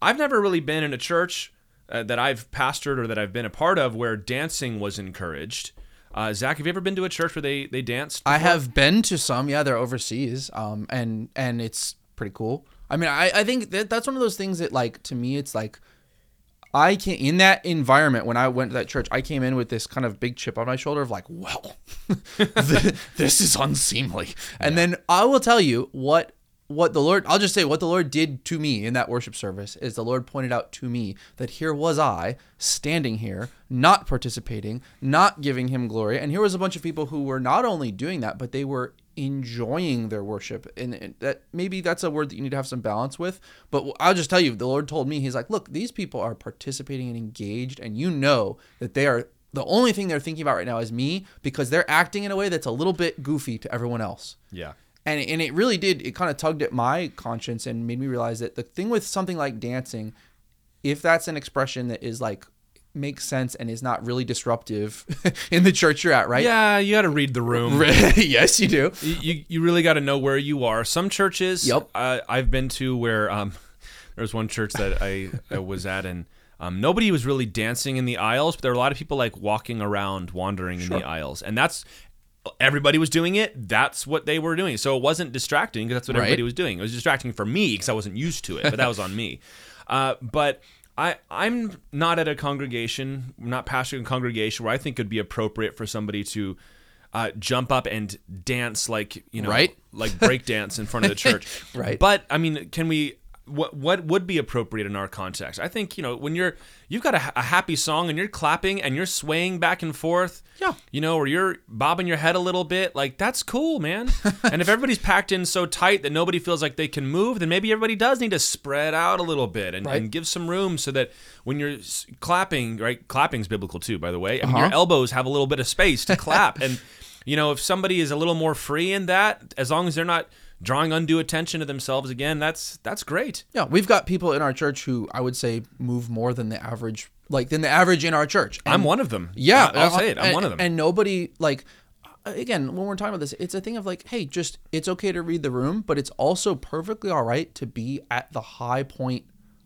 A: I've never really been in a church uh, that I've pastored or that I've been a part of where dancing was encouraged. Uh, Zach, have you ever been to a church where they they danced?
B: I have been to some. Yeah, they're overseas. Um, and and it's pretty cool. I mean, I I think that that's one of those things that like to me, it's like. I can in that environment when I went to that church, I came in with this kind of big chip on my shoulder of like, well, th- this is unseemly. And then I will tell you what what the Lord I'll just say what the Lord did to me in that worship service is the Lord pointed out to me that here was I standing here, not participating, not giving him glory. And here was a bunch of people who were not only doing that, but they were enjoying their worship. And and that maybe that's a word that you need to have some balance with. But I'll just tell you, the Lord told me, He's like, look, these people are participating and engaged, and you know that they are the only thing they're thinking about right now is me because they're acting in a way that's a little bit goofy to everyone else
A: yeah.
B: and and it really did it kind of tugged at my conscience and made me realize that the thing with something like dancing if that's an expression that is like makes sense and is not really disruptive in the church you're at right
A: Yeah, you got to read the room.
B: yes you do
A: you, you, really got to know where you are. Some churches
B: Yep.
A: uh, I've been to where um, there was one church that I, I was at and um, nobody was really dancing in the aisles, but there were a lot of people like walking around, wandering in the aisles, and that's everybody was doing it. That's what they were doing. So it wasn't distracting because that's what
B: Right.
A: everybody was doing. It was distracting for me because I wasn't used to it, but that was on me. Uh, but I I'm not at a congregation, not pastoring a congregation where I think it'd be appropriate for somebody to uh, jump up and dance like you know
B: Right.
A: like break dance in front of the church.
B: Right.
A: But I mean, can we? What what would be appropriate in our context? I think you know when you're you've got a, a happy song and you're clapping and you're swaying back and forth.
B: Yeah.
A: You know, or you're bobbing your head a little bit. Like that's cool, man. and if everybody's packed in so tight that nobody feels like they can move, then maybe everybody does need to spread out a little bit and,
B: Right.
A: and give some room so that when you're clapping, right? Clapping's biblical too, by the way. I mean,
B: Uh-huh.
A: your elbows have a little bit of space to clap and. You know, if somebody is a little more free in that, as long as they're not drawing undue attention to themselves again, that's that's great.
B: yeah we've got people in our church who i would say move more than the average like than the average in our church
A: I'm one of them.
B: Yeah,
A: I'll
B: uh,
A: say it. I'm
B: and-
A: one of them.
B: And nobody like again when we're talking about this, it's a thing of like, hey, just it's okay to read the room, but it's also perfectly all right to be at the high point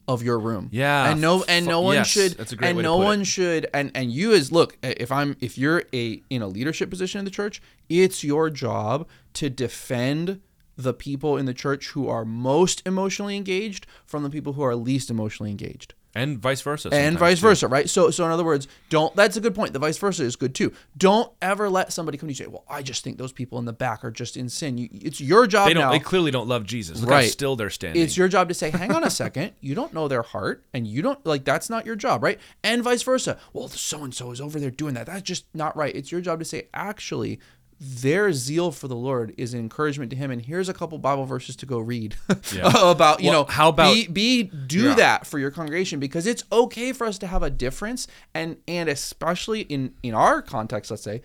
B: of your room.
A: Yeah,
B: and no and no one
A: yes,
B: should
A: that's a great
B: and no
A: put it.
B: one should and and you as look if I'm if you're a in a leadership position in the church, it's your job to defend the people in the church who are most emotionally engaged from the people who are least emotionally engaged
A: and vice versa.
B: and vice
A: too.
B: versa, right? So, so in other words, don't. That's a good point. The vice versa is good too. Don't ever let somebody come to you and say, "Well, I just think those people in the back are just in sin." You, it's your job
A: They don't.
B: now.
A: They clearly don't love Jesus. Look
B: Right.
A: still they're standing.
B: it's your job to say, "Hang on a second, you don't know their heart, and you don't like that's not your job, right?" And vice versa. Well, so and so is over there doing that. That's just not right. It's your job to say, actually. Their zeal for the Lord is an encouragement to him, and here's a couple Bible verses to go read
A: Yeah.
B: about you
A: Well,
B: know
A: how about-
B: be, be do
A: Yeah.
B: that for your congregation because it's okay for us to have a difference and and especially in in our context let's say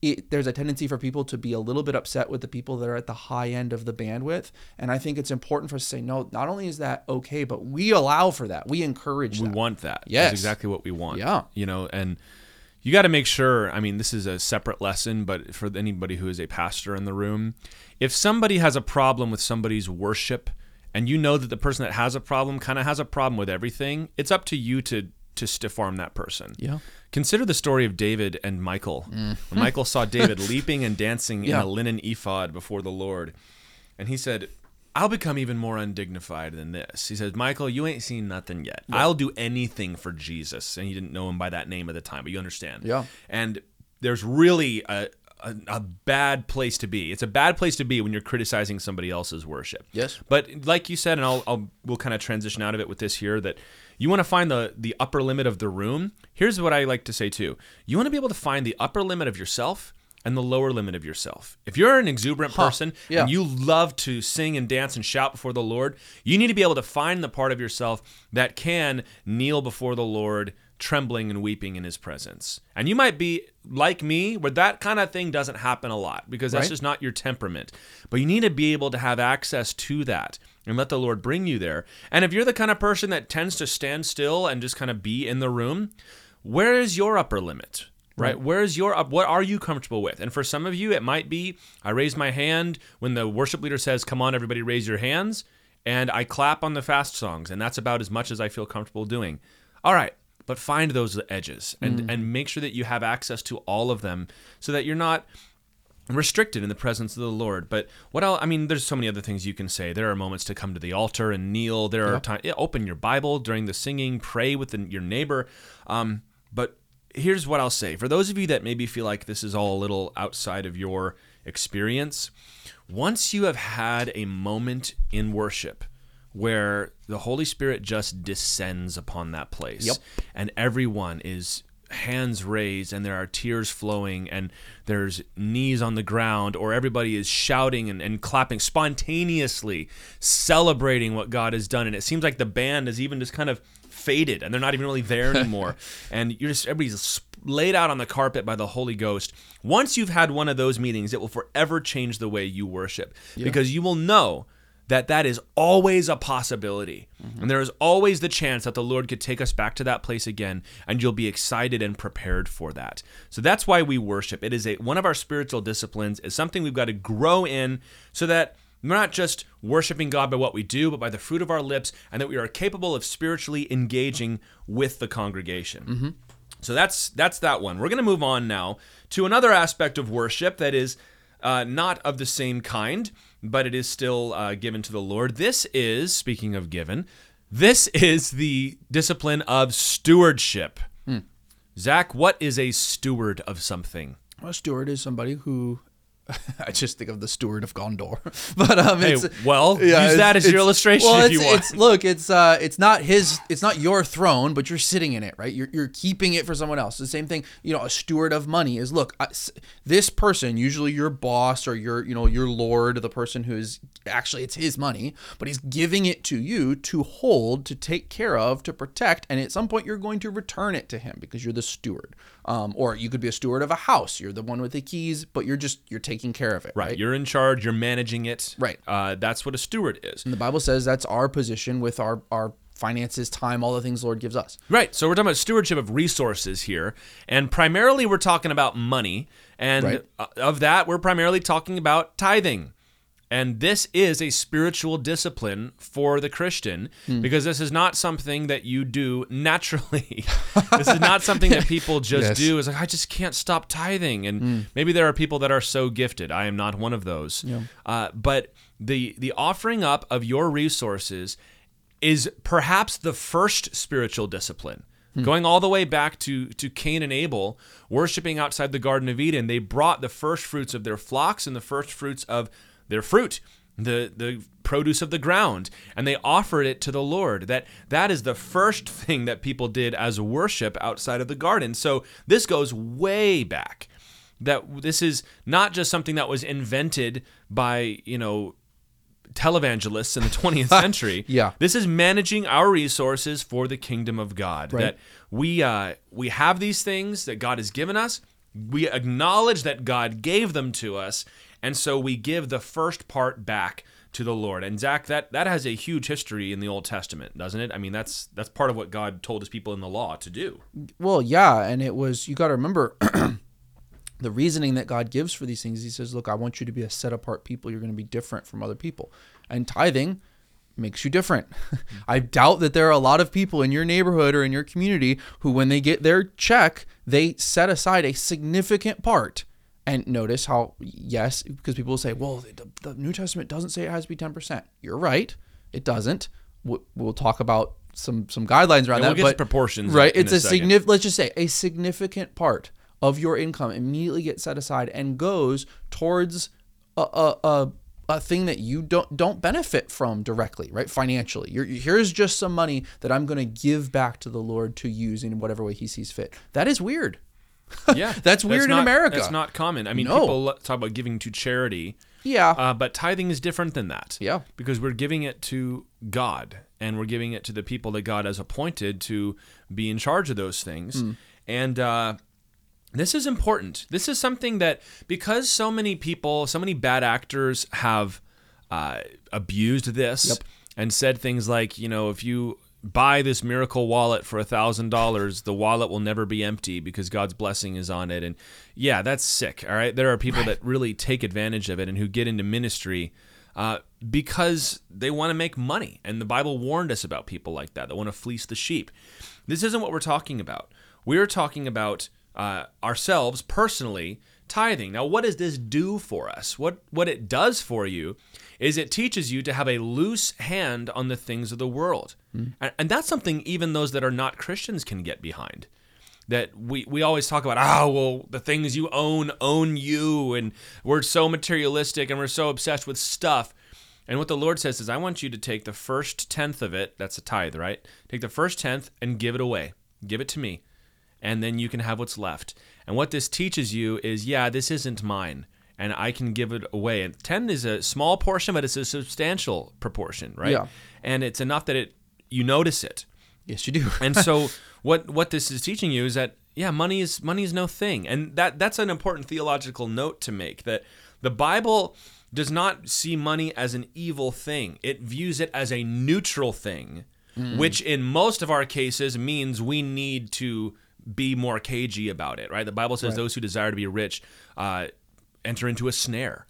B: it, there's a tendency for people to be a little bit upset with the people that are at the high end of the bandwidth and i think it's important for us to say no not only is that okay but we allow for that we encourage
A: we
B: that
A: want that.
B: Yes.
A: That's exactly what we want.
B: Yeah.
A: You know, and you got to make sure. I mean, this is a separate lesson, but for anybody who is a pastor in the room, if somebody has a problem with somebody's worship, and you know that the person that has a problem kind of has a problem with everything, it's up to you to to stiff arm that person.
B: Yeah.
A: Consider the story of David and Michal. When Michal saw David leaping and dancing
B: Mm. Yeah.
A: in a linen ephod before the Lord, and he said, I'll become even more undignified than this. He says, Michal, you ain't seen nothing yet. I'll do anything for Jesus. And he didn't know him by that name at the time, but you understand.
B: Yeah.
A: And there's really a, a, a bad place to be. It's a bad place to be when you're criticizing somebody else's worship.
B: Yes.
A: But like you said, and I'll, I'll we'll kind of transition out of it with this here that you want to find the the upper limit of the room. Here's what I like to say too. You want to be able to find the upper limit of yourself and the lower limit of yourself. If you're an exuberant person
B: Yeah.
A: and you love to sing and dance and shout before the Lord, you need to be able to find the part of yourself that can kneel before the Lord trembling and weeping in his presence. And you might be like me where that kind of thing doesn't happen a lot because that's
B: Right.
A: just not your temperament. But you need to be able to have access to that and let the Lord bring you there. And if you're the kind of person that tends to stand still and just kind of be in the room, where is your upper limit? Right? Where is your? What are you comfortable with? And for some of you, it might be I raise my hand when the worship leader says, Come on, everybody, raise your hands. And I clap on the fast songs. And that's about as much as I feel comfortable doing. All right. But find those edges and, and make sure that you have access to all of them so that you're not restricted in the presence of the Lord. But what else? I mean, there's so many other things you can say. There are moments to come to the altar and kneel. There are times open your Bible during the singing, pray with the, your neighbor. Um, but here's what I'll say: for those of you that maybe feel like this is all a little outside of your experience, once you have had a moment in worship where the Holy Spirit just descends upon that place,
B: Yep.
A: and everyone is hands raised and there are tears flowing and there's knees on the ground or everybody is shouting and, and clapping spontaneously celebrating what god has done and it seems like the band is even just kind of faded and they're not even really there anymore and you're just everybody's laid out on the carpet by the holy ghost once you've had one of those meetings it will forever change the way you worship because you will know that that is always a possibility. Mm-hmm. And there is always the chance that the Lord could take us back to that place again and you'll be excited and prepared for that. So that's why we worship. It is a one of our spiritual disciplines is something we've got to grow in so that we're not just worshiping God by what we do, but by the fruit of our lips, and that we are capable of spiritually engaging with the congregation. So that's that's that one. We're going to move on now to another aspect of worship that is uh, not of the same kind, but it is still uh, given to the Lord. This is speaking of given. This is the discipline of stewardship. Zach, what is a steward of something?
B: a steward is somebody who I just think of the steward of Gondor, but um,
A: Hey,
B: it's
A: well,
B: yeah,
A: use that as your illustration
B: well,
A: if you want.
B: It's, look, it's uh, it's not his, it's not your throne, but you're sitting in it, right? You're you're keeping it for someone else. The same thing, you know, a steward of money is look, I- this person, usually your boss or your, you know, your lord, the person who's actually it's his money, but he's giving it to you to hold, to take care of, to protect, and at some point you're going to return it to him because you're the steward. Um, or you could be a steward of a house. You're the one with the keys, but you're just you're taking care of it,
A: right.
B: right?
A: You're in charge. You're managing it.
B: Right.
A: Uh, that's what a steward is.
B: And the Bible says that's our position with our our finances, time, all the things the Lord gives us.
A: Right. So we're talking about stewardship of resources here. And primarily we're talking about money. And
B: Right.
A: of that, we're primarily talking about tithing. And this is a spiritual discipline for the Christian
B: Hmm.
A: because this is not something that you do naturally. this is not something that people just
B: Yes.
A: do. It's like, I just can't stop tithing. And maybe there are people that are so gifted. I am not one of those. Uh, but the, the offering up of your resources is perhaps the first spiritual discipline. Going all the way back to, to Cain and Abel, worshiping outside the Garden of Eden, they brought the first fruits of their flocks and the first fruits of their fruit, the, the produce of the ground, and they offered it to the Lord. That that is the first thing that people did as worship outside of the garden. So this goes way back. That this is not just something that was invented by, you know, televangelists in the 20th century.
B: Yeah.
A: This is managing our resources for the kingdom of God.
B: Right.
A: That we uh, we have these things that God has given us. We acknowledge that God gave them to us, and so we give the first part back to the Lord. And Zach, that that has a huge history in the Old Testament, doesn't it? I mean, that's that's part of what God told His people in the law to do.
B: Well, yeah, and it was you got to remember the reasoning that God gives for these things. He says, "Look, I want you to be a set apart people. You're going to be different from other people." And tithing makes you different. I doubt that there are a lot of people in your neighborhood or in your community who when they get their check, they set aside a significant part. And notice how yes, because people will say, "Well, the, the New Testament doesn't say it has to be 10%." You're right. It doesn't. We'll, we'll talk about some some guidelines around
A: Yeah, we'll
B: that,
A: get
B: but
A: proportions
B: Right, it's
A: a
B: a, significant. Let's just say a significant part of your income immediately gets set aside and goes towards a a, a, a thing that you don't don't benefit from directly, right? Financially, You're, here's just some money that I'm going to give back to the Lord to use in whatever way He sees fit. That is weird.
A: Yeah,
B: That's weird in
A: not-
B: America.
A: That's not common. I mean,
B: No.
A: people talk about giving to charity.
B: Yeah,
A: Uh, but tithing is different than that.
B: Yeah.
A: Because we're giving it to God and we're giving it to the people that God has appointed to be in charge of those things.
B: Hmm.
A: And uh, this is important. This is something that, because so many people, so many bad actors have uh, abused this
B: Yep.
A: and said things like, you know, if you buy this miracle wallet for a thousand dollars, the wallet will never be empty because God's blessing is on it. And yeah, that's sick. All right, there are people that really take advantage of it and who get into ministry uh, because they want to make money. And the Bible warned us about people like that that want to fleece the sheep. This isn't what we're talking about. We're talking about uh, ourselves personally tithing. Now, what does this do for us? What what it does for you is it teaches you to have a loose hand on the things of the world, hmm. and, and that's something even those that are not Christians can get behind. That we, we always talk about, oh, well, the things you own own you, and we're so materialistic and we're so obsessed with stuff. And what the Lord says is, I want you to take the first tenth of it, that's a tithe, right? Take the first tenth and give it away. Give it to me. And then you can have what's left. And what this teaches you is, yeah, this isn't mine. And I can give it away. And 10 is a small portion, but it's a substantial proportion, right?
B: Yeah.
A: And it's enough that it you notice it.
B: yes, you do.
A: And so what what this is teaching you is that yeah, money is money is no thing. And that that's an important theological note to make that the Bible does not see money as an evil thing. It views it as a neutral thing, which in most of our cases means we need to be more cagey about it, right? The Bible says those who desire to be rich uh, enter into a snare,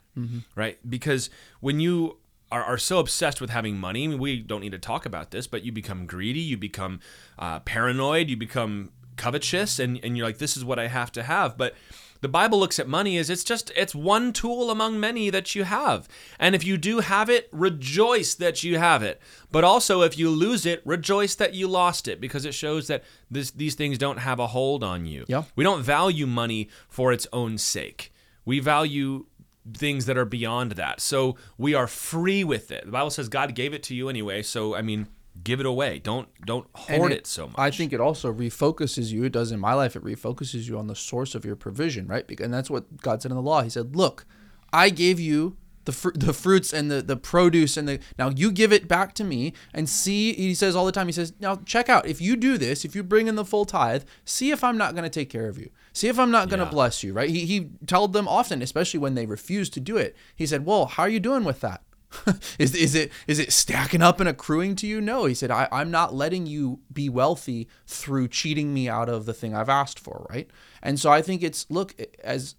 A: right? Because when you are, are so obsessed with having money, I mean, we don't need to talk about this, but you become greedy, you become uh, paranoid, you become covetous, and, and you're like, this is what I have to have. But the Bible looks at money as it's just it's one tool among many that you have. And if you do have it, rejoice that you have it. But also if you lose it, rejoice that you lost it because it shows that this, these things don't have a hold on you.
B: Yeah.
A: We don't value money for its own sake. We value things that are beyond that. So we are free with it. The Bible says God gave it to you anyway, so I mean, give it away. Don't don't hoard it, so much.
B: I think it also refocuses you. It does in my life. It refocuses you on the source of your provision, right? And that's what God said in the law. He said, "Look, I gave you the fr- the fruits and the the produce and the now you give it back to me and see." He says all the time. He says, "Now check out. If you do this, if you bring in the full tithe, see if I'm not going to take care of you. See if I'm not going to
A: Yeah.
B: bless you." Right? He he told them often, especially when they refused to do it. He said, "Well, how are you doing with that?" is, is it is it stacking up and accruing to you? No, he said, I, I'm not letting you be wealthy through cheating me out of the thing I've asked for, right? And so I think it's look as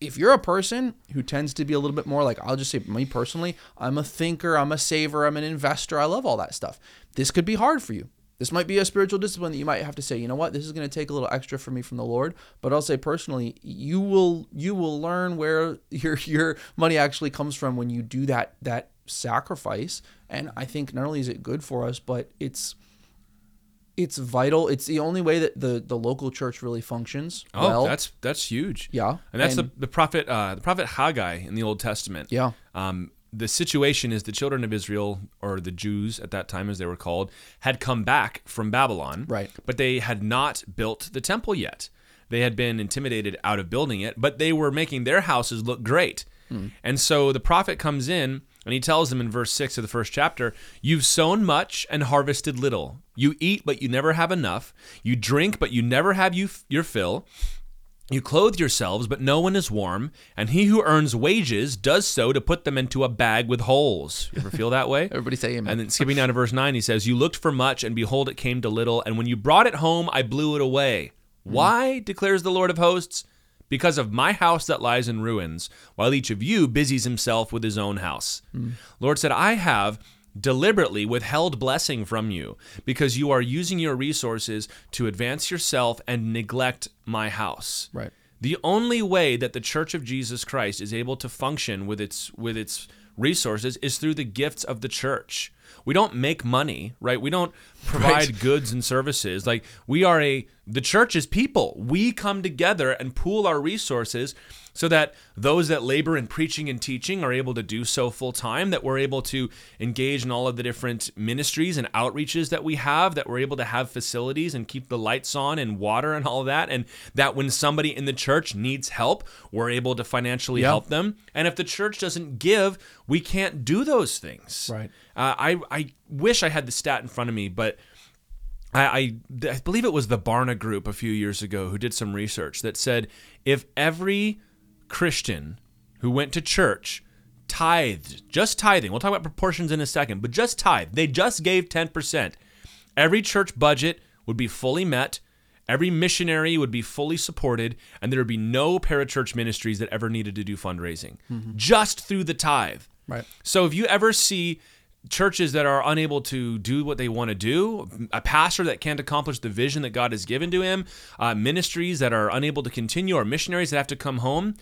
B: if you're a person who tends to be a little bit more like I'll just say me personally, I'm a thinker, I'm a saver, I'm an investor, I love all that stuff. This could be hard for you. This might be a spiritual discipline that you might have to say, you know what, this is going to take a little extra for me from the Lord. But I'll say personally, you will you will learn where your your money actually comes from when you do that that sacrifice. And I think not only is it good for us, but it's it's vital. It's the only way that the the local church really functions.
A: Oh,
B: well.
A: that's that's huge.
B: Yeah,
A: and that's
B: and-
A: the the prophet uh, the prophet Haggai in the Old Testament.
B: Yeah.
A: Um, the situation is the children of Israel, or the Jews at that time, as they were called, had come back from Babylon.
B: Right.
A: But they had not built the temple yet. They had been intimidated out of building it, but they were making their houses look great. And so the prophet comes in and he tells them in verse 6 of the first chapter You've sown much and harvested little. You eat, but you never have enough. You drink, but you never have you your fill. You clothe yourselves, but no one is warm, and he who earns wages does so to put them into a bag with holes. You ever feel that way?
B: Everybody say amen.
A: And then skipping down to verse 9, he says, You looked for much, and behold, it came to little, and when you brought it home, I blew it away. Hmm. Why, declares the Lord of hosts? Because of my house that lies in ruins, while each of you busies himself with his own house. Hmm. Lord said, I have deliberately withheld blessing from you because you are using your resources to advance yourself and neglect my house.
B: Right.
A: The only way that the Church of Jesus Christ is able to function with its with its resources is through the gifts of the church. We don't make money, right? We don't provide
B: Right.
A: goods and services. Like we are a the church is people. We come together and pool our resources so that those that labor in preaching and teaching are able to do so full time, that we're able to engage in all of the different ministries and outreaches that we have, that we're able to have facilities and keep the lights on and water and all of that, and that when somebody in the church needs help, we're able to financially
B: Yeah.
A: help them. And if the church doesn't give, we can't do those things.
B: Right.
A: Uh, I I wish I had the stat in front of me, but I, I I believe it was the Barna Group a few years ago who did some research that said if every Christian who went to church tithed, just tithing, we'll talk about proportions in a second, but just tithe, they just gave 10%, every church budget would be fully met, every missionary would be fully supported, and there would be no parachurch ministries that ever needed to do fundraising, mm-hmm. just through the tithe.
B: Right.
A: So if you ever see churches that are unable to do what they want to do, a pastor that can't accomplish the vision that God has given to him, uh, ministries that are unable to continue, or missionaries that have to come home,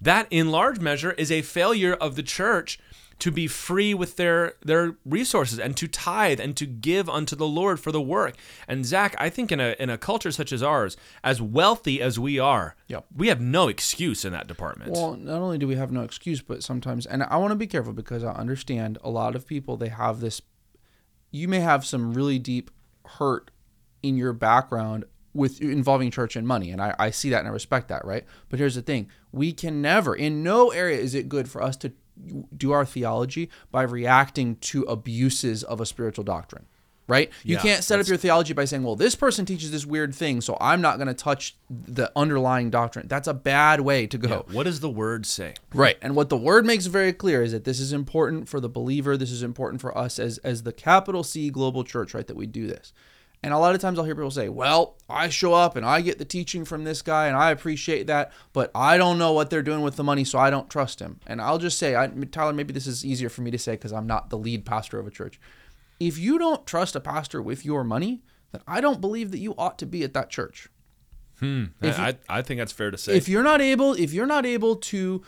A: that in large measure is a failure of the church to be free with their their resources and to tithe and to give unto the Lord for the work. And Zach, I think in a in a culture such as ours, as wealthy as we are,
B: Yep.
A: we have no excuse in that department.
B: Well, not only do we have no excuse, but sometimes, and I want to be careful because I understand a lot of people, they have this, you may have some really deep hurt in your background with involving church and money. And I, I see that and I respect that, right? But here's the thing we can never, in no area is it good for us to do our theology by reacting to abuses of a spiritual doctrine. Right? You
A: Yeah,
B: can't set up your theology by saying, well, this person teaches this weird thing, so I'm not going to touch the underlying doctrine. That's a bad way to go.
A: what does the word say?
B: Right. And what the word makes very clear is that this is important for the believer. This is important for us as as the capital C global church, right? That we do this. And a lot of times I'll hear people say, "Well, I show up and I get the teaching from this guy and I appreciate that, but I don't know what they're doing with the money, so I don't trust him." And I'll just say, I, Tyler, maybe this is easier for me to say because I'm not the lead pastor of a church. If you don't trust a pastor with your money, then I don't believe that you ought to be at that church. Hmm. You-
A: I, I think that's fair to say.
B: if you're not able if you're not able to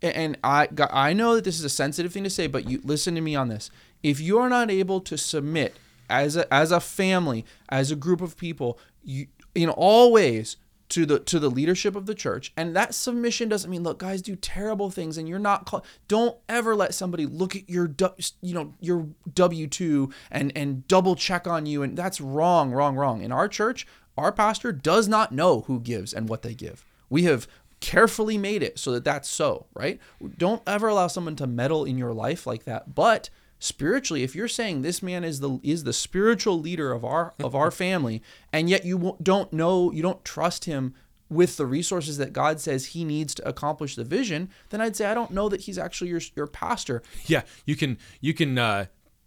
B: and I I know that this is a sensitive thing to say but you listen to me on this if you're not able to submit as a as a family as a group of people you in all ways to the to the leadership of the church. And that submission doesn't mean look guys do terrible things and you're not call, don't ever let somebody look at your you know your W2 and and double check on you. And that's wrong wrong wrong. In our church our pastor does not know who gives and what they give. We have carefully made it so that that's so right? Don't ever allow someone to meddle in your life like that. But spiritually if you're saying this man is the is the spiritual leader of our of our family and yet you don't know you don't trust him with the resources that God says he needs to accomplish the vision then I'd say I don't know that he's actually your your pastor
A: Yeah, you can you can uh,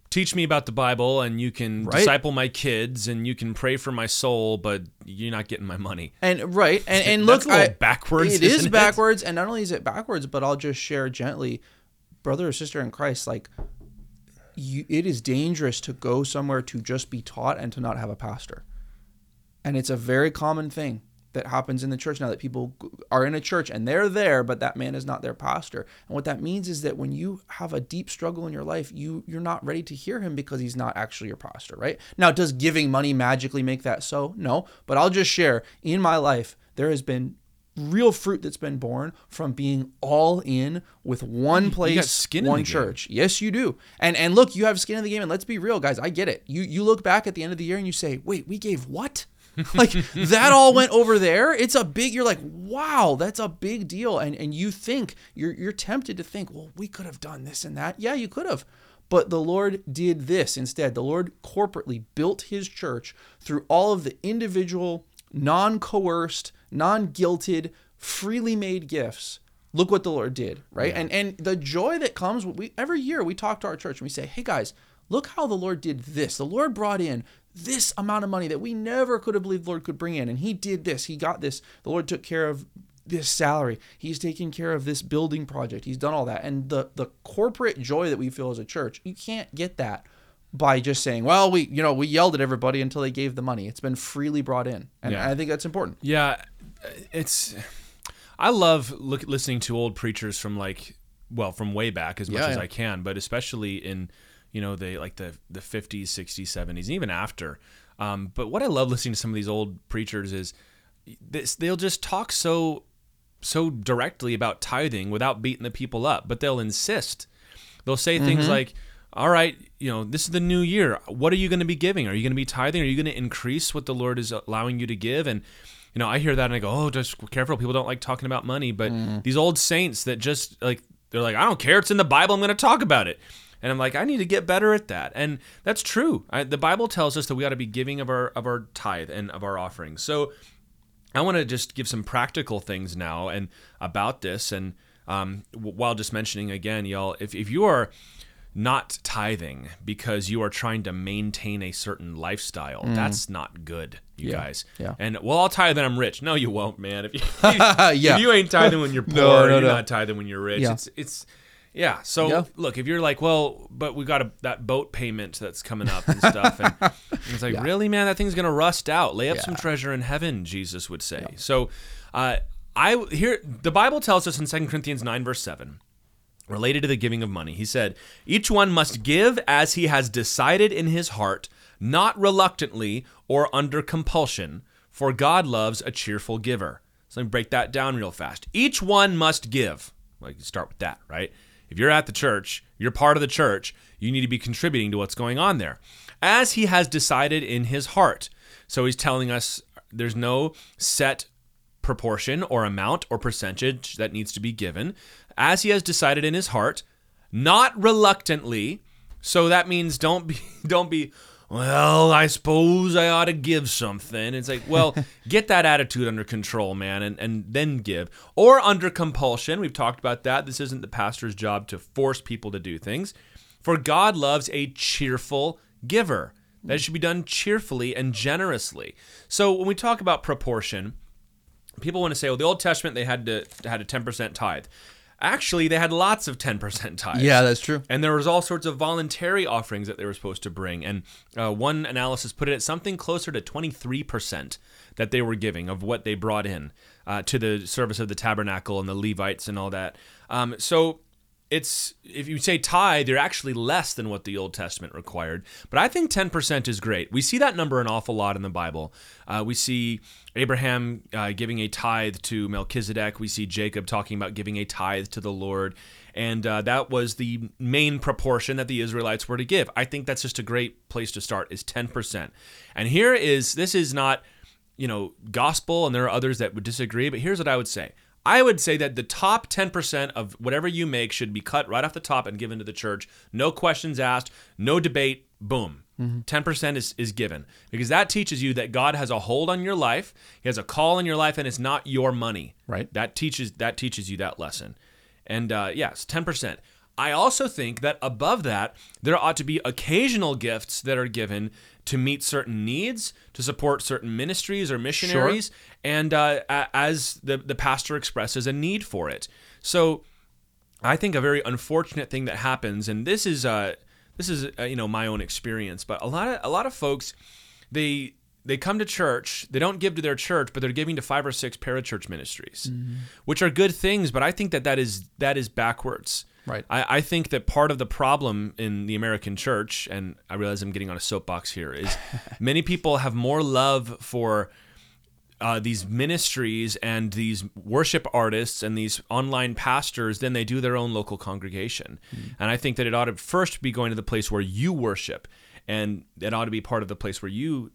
A: teach me about the Bible and you can
B: Right.
A: disciple my kids and you can pray for my soul, but you're not getting my money.
B: And right, and and look, I-
A: backwards,
B: It is
A: isn't it?
B: backwards, and not only is it backwards, but I'll just share gently, brother or sister in Christ, like you, it is dangerous to go somewhere to just be taught and to not have a pastor, and it's a very common thing that happens in the church now that people are in a church and they're there but that man is not their pastor. And what that means is that when you have a deep struggle in your life you you're not ready to hear him because he's not actually your pastor right? Now does giving money magically make that so? No. But i'll just share in my life there has been real fruit that's been born from being all in with one place one
A: the game.
B: church. Yes you do. And and look you have skin in the game and let's be real guys i get it. You you look back at the end of the year and you say wait we gave what? Like that all went over there? It's a big you're like wow that's a big deal. And and you think you're you're tempted to think well we could have done this and that. Yeah you could have. But the lord did this instead. The lord corporately built his church through all of the individual non-coerced non-guilted freely made gifts. Look what the lord did right? And and the joy that comes we every year we talk to our church and we say hey guys look how the lord did this. The lord brought in this amount of money that we never could have believed the lord could bring in and he did this. He got this. The lord took care of this salary. He's taking care of this building project. He's done all that. And the the corporate joy that we feel as a church you can't get that by just saying well we you know we yelled at everybody until they gave the money. It's been freely brought in. And
A: Yeah.
B: i think that's important.
A: Yeah, it's. I love look listening to old preachers from like, well, from way back as much
B: Yeah,
A: as
B: yeah.
A: I can, but especially in, you know, the like the the fifties, sixties, seventies, even after. Um, but what I love listening to some of these old preachers is, this they'll just talk so, so directly about tithing without beating the people up, but they'll insist. They'll say things
B: Mm-hmm.
A: like, all right, you know, this is the new year. What are you going to be giving? Are you going to be tithing? Are you going to increase what the Lord is allowing you to give? And, you know, I hear that and I go, oh, just careful. People don't like talking about money. But
B: Mm.
A: these old saints that just like, they're like, I don't care. It's in the Bible. I'm going to talk about it. And I'm like, I need to get better at that. And that's true. I, the Bible tells us that we ought to be giving of our of our tithe and of our offerings. So I want to just give some practical things now and about this. And um, w- while just mentioning again, y'all, if, if you are not tithing because you are trying to maintain a certain lifestyle, that's not good, you
B: Mm. Yeah,
A: guys.
B: yeah.
A: And well, I'll tithe and I'm rich. No, you won't, man. If you,
B: Yeah.
A: if you ain't tithing when you're poor,
B: No, no,
A: you're
B: no.
A: not tithing when you're rich.
B: Yeah.
A: It's it's yeah. So
B: Yeah.
A: look, if you're like, well, but we got a, that boat payment that's coming up and stuff, and it's like, really, man, that thing's gonna rust out. Lay up some treasure in heaven, Jesus would say. So, uh, I here the Bible tells us in 2 Corinthians nine verse seven related to the giving of money. He said, Each one must give as he has decided in his heart, not reluctantly or under compulsion, for God loves a cheerful giver. So let me break that down real fast. Each one must give. Like, you start with that, right? If you're at the church, you're part of the church, you need to be contributing to what's going on there. As he has decided in his heart. So he's telling us there's no set proportion or amount or percentage that needs to be given as he has decided in his heart not reluctantly so that means don't be don't be well i suppose i ought to give something. It's like well get that attitude under control man and, and then give. Or under compulsion we've talked about that. This isn't the pastor's job to force people to do things. For god loves a cheerful giver. That should be done cheerfully and generously. So when we talk about proportion people want to say, well, the Old Testament they had to had a ten percent tithe. Actually, they had lots of ten percent tithes.
B: Yeah, that's true.
A: And there was all sorts of voluntary offerings that they were supposed to bring. And uh, one analysis put it at something closer to twenty three percent that they were giving of what they brought in uh, to the service of the tabernacle and the Levites and all that. Um, so it's if you say tithe, they're actually less than what the Old Testament required. But I think 10% is great. We see that number an awful lot in the Bible. Uh, we see Abraham uh, giving a tithe to Melchizedek. We see Jacob talking about giving a tithe to the Lord. And uh, that was the main proportion that the Israelites were to give. I think that's just a great place to start is 10%. And here is this is not, you know, gospel and there are others that would disagree, but here's what I would say. I would say that the top 10% of whatever you make should be cut right off the top and given to the church. No questions asked, no debate, boom. 10% is, is given because that teaches you that God has a hold on your life. He has a call in your life and it's not your money.
B: Right.
A: That teaches that teaches you that lesson. And uh, yes, 10%. I also think that above that, there ought to be occasional gifts that are given to meet certain needs, to support certain ministries or missionaries, and uh, as the, the pastor expresses a need for it. So I think a very unfortunate thing that happens, and this is uh, this is uh, you know my own experience, but a lot of a lot of folks they they come to church, they don't give to their church, but they're giving to five or six parachurch ministries, which are good things. But I think that that is that is backwards.
B: Right.
A: I, I think that part of the problem in the American church, and I realize I'm getting on a soapbox here, is many people have more love for uh, these ministries and these worship artists and these online pastors than they do their own local congregation. And I think that it ought to first be going to the place where you worship, and it ought to be part of the place where you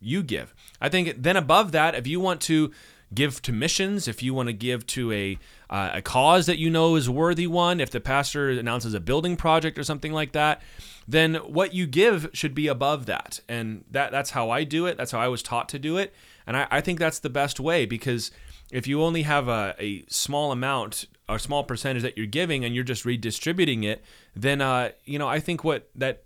A: you give. I think then above that, if you want to give to missions, if you want to give to a uh, a cause that you know is worthy one, if the pastor announces a building project or something like that, then what you give should be above that. And that that's how I do it. That's how I was taught to do it. And I, I think that's the best way because if you only have a, a small amount or small percentage that you're giving and you're just redistributing it, then uh, you know I think what that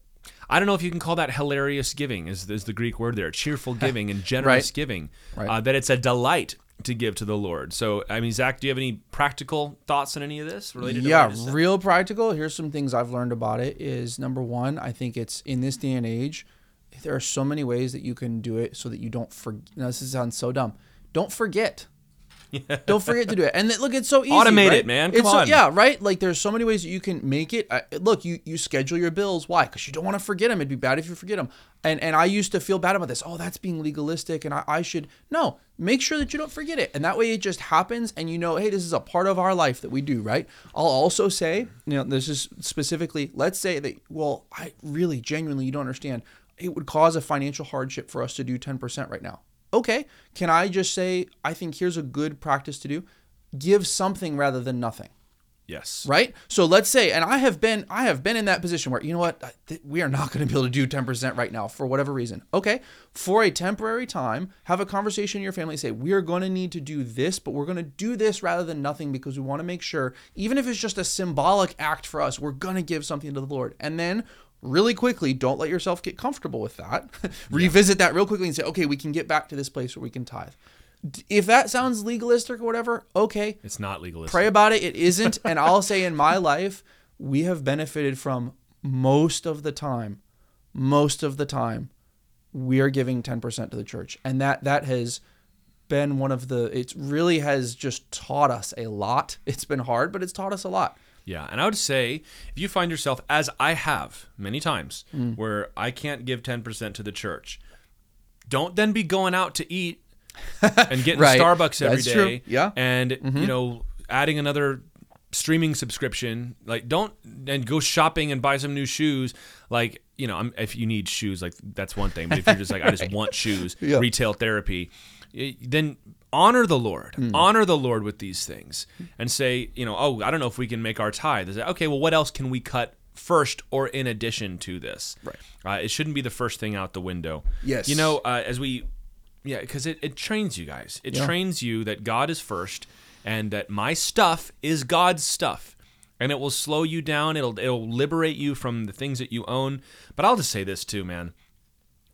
A: I don't know if you can call that hilarious giving is, is the Greek word there, cheerful giving and generous
B: Right.
A: giving.
B: Right.
A: Uh, that it's a delight to give to the Lord. So I mean, Zach, do you have any practical thoughts on any of this related? to
B: yeah real practical here's some things i've learned about it is number one i think it's in this day and age there are so many ways that you can do it so that you don't forget now this sounds so dumb don't forget don't forget to do it. And then, look it's so easy
A: Automate
B: right?
A: it, man.
B: It's
A: Come
B: so-
A: on.
B: yeah right? Like there's so many ways that you can make it. I, look you you schedule your bills. Why? Because you don't want to forget them it'd be bad if you forget them and and i used to feel bad about this. Oh that's being legalistic and i, I should no make sure that you don't forget it. And that way it just happens and you know hey this is a part of our life that we do right? I'll also say you know this is specifically let's say that well i really genuinely you don't understand. It would cause a financial hardship for us to do 10% right now okay can i just say i think here's a good practice to do. Give something rather than nothing.
A: Yes.
B: right? So let's say and i have been i have been in that position where you know what we are not going to be able to do 10% right now for whatever reason. Okay for a temporary time have a conversation in your family say we are going to need to do this but we're going to do this rather than nothing because we want to make sure even if it's just a symbolic act for us we're going to give something to the lord. And then really quickly don't let yourself get comfortable with that revisit that real quickly and say okay we can get back to this place where we can tithe if that sounds legalistic or whatever okay
A: It's not legalistic.
B: pray about it. It isn't. And I'll say in my life, we have benefited from most of the time, most of the time, we are giving 10% to the church. And that that has been one of the it really has just taught us a lot. It's been hard, but it's taught us a lot.
A: Yeah, and I would say if you find yourself, as I have many times,
B: Mm.
A: where I can't give 10% to the church, don't then be going out to eat and getting
B: Right.
A: Starbucks every
B: That's
A: day.
B: true. Yeah. Mm-hmm.
A: And, you know, adding another streaming subscription. Like, don't, and go shopping and buy some new shoes. Like, you know, I'm, if you need shoes, like, that's one thing. But if you're just like, I just want shoes,
B: Yeah.
A: retail therapy, then honor the Lord.
B: Hmm.
A: Honor the Lord with these things and say, you know, oh, I don't know if we can make our tithe. It, okay, well, what else can we cut first or in addition to this?
B: Right.
A: Uh, it shouldn't be the first thing out the window.
B: Yes.
A: You know, uh, as we, yeah, because it, it trains you guys. It
B: Yeah.
A: trains you that God is first and that my stuff is God's stuff. And it will slow you down. It'll it'll liberate you from the things that you own. But I'll just say this too, man.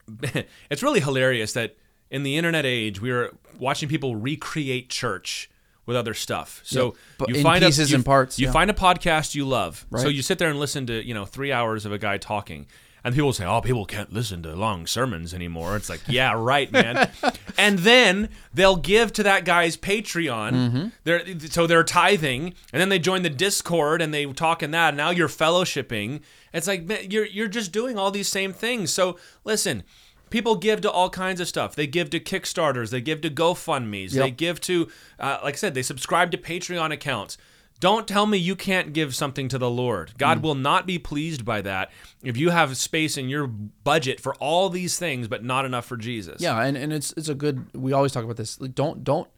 A: it's really hilarious that in the internet age we are watching people recreate church with other stuff. So
B: Yeah, but
A: you
B: in
A: find
B: pieces
A: a, you,
B: and parts,
A: You
B: yeah.
A: find a podcast you love. So you sit there and listen to you know three hours of a guy talking. And people say, "Oh, people can't listen to long sermons anymore." It's like, yeah, right, man. and then they'll give to that guy's Patreon.
B: Mm-hmm.
A: They're so they're tithing, and then they join the Discord and they talk in that. And now you're fellowshipping. It's like man, you're you're just doing all these same things. So listen, people give to all kinds of stuff. They give to Kickstarters. They give to GoFundmes. They give to, uh, like I said, they subscribe to Patreon accounts. Don't tell me you can't give something to the Lord.
B: Mm.
A: God will not be pleased by that if you have space in your budget for all these things, but not enough for Jesus.
B: Yeah, and, and it's it's a good. We always talk about this. Like, don't don't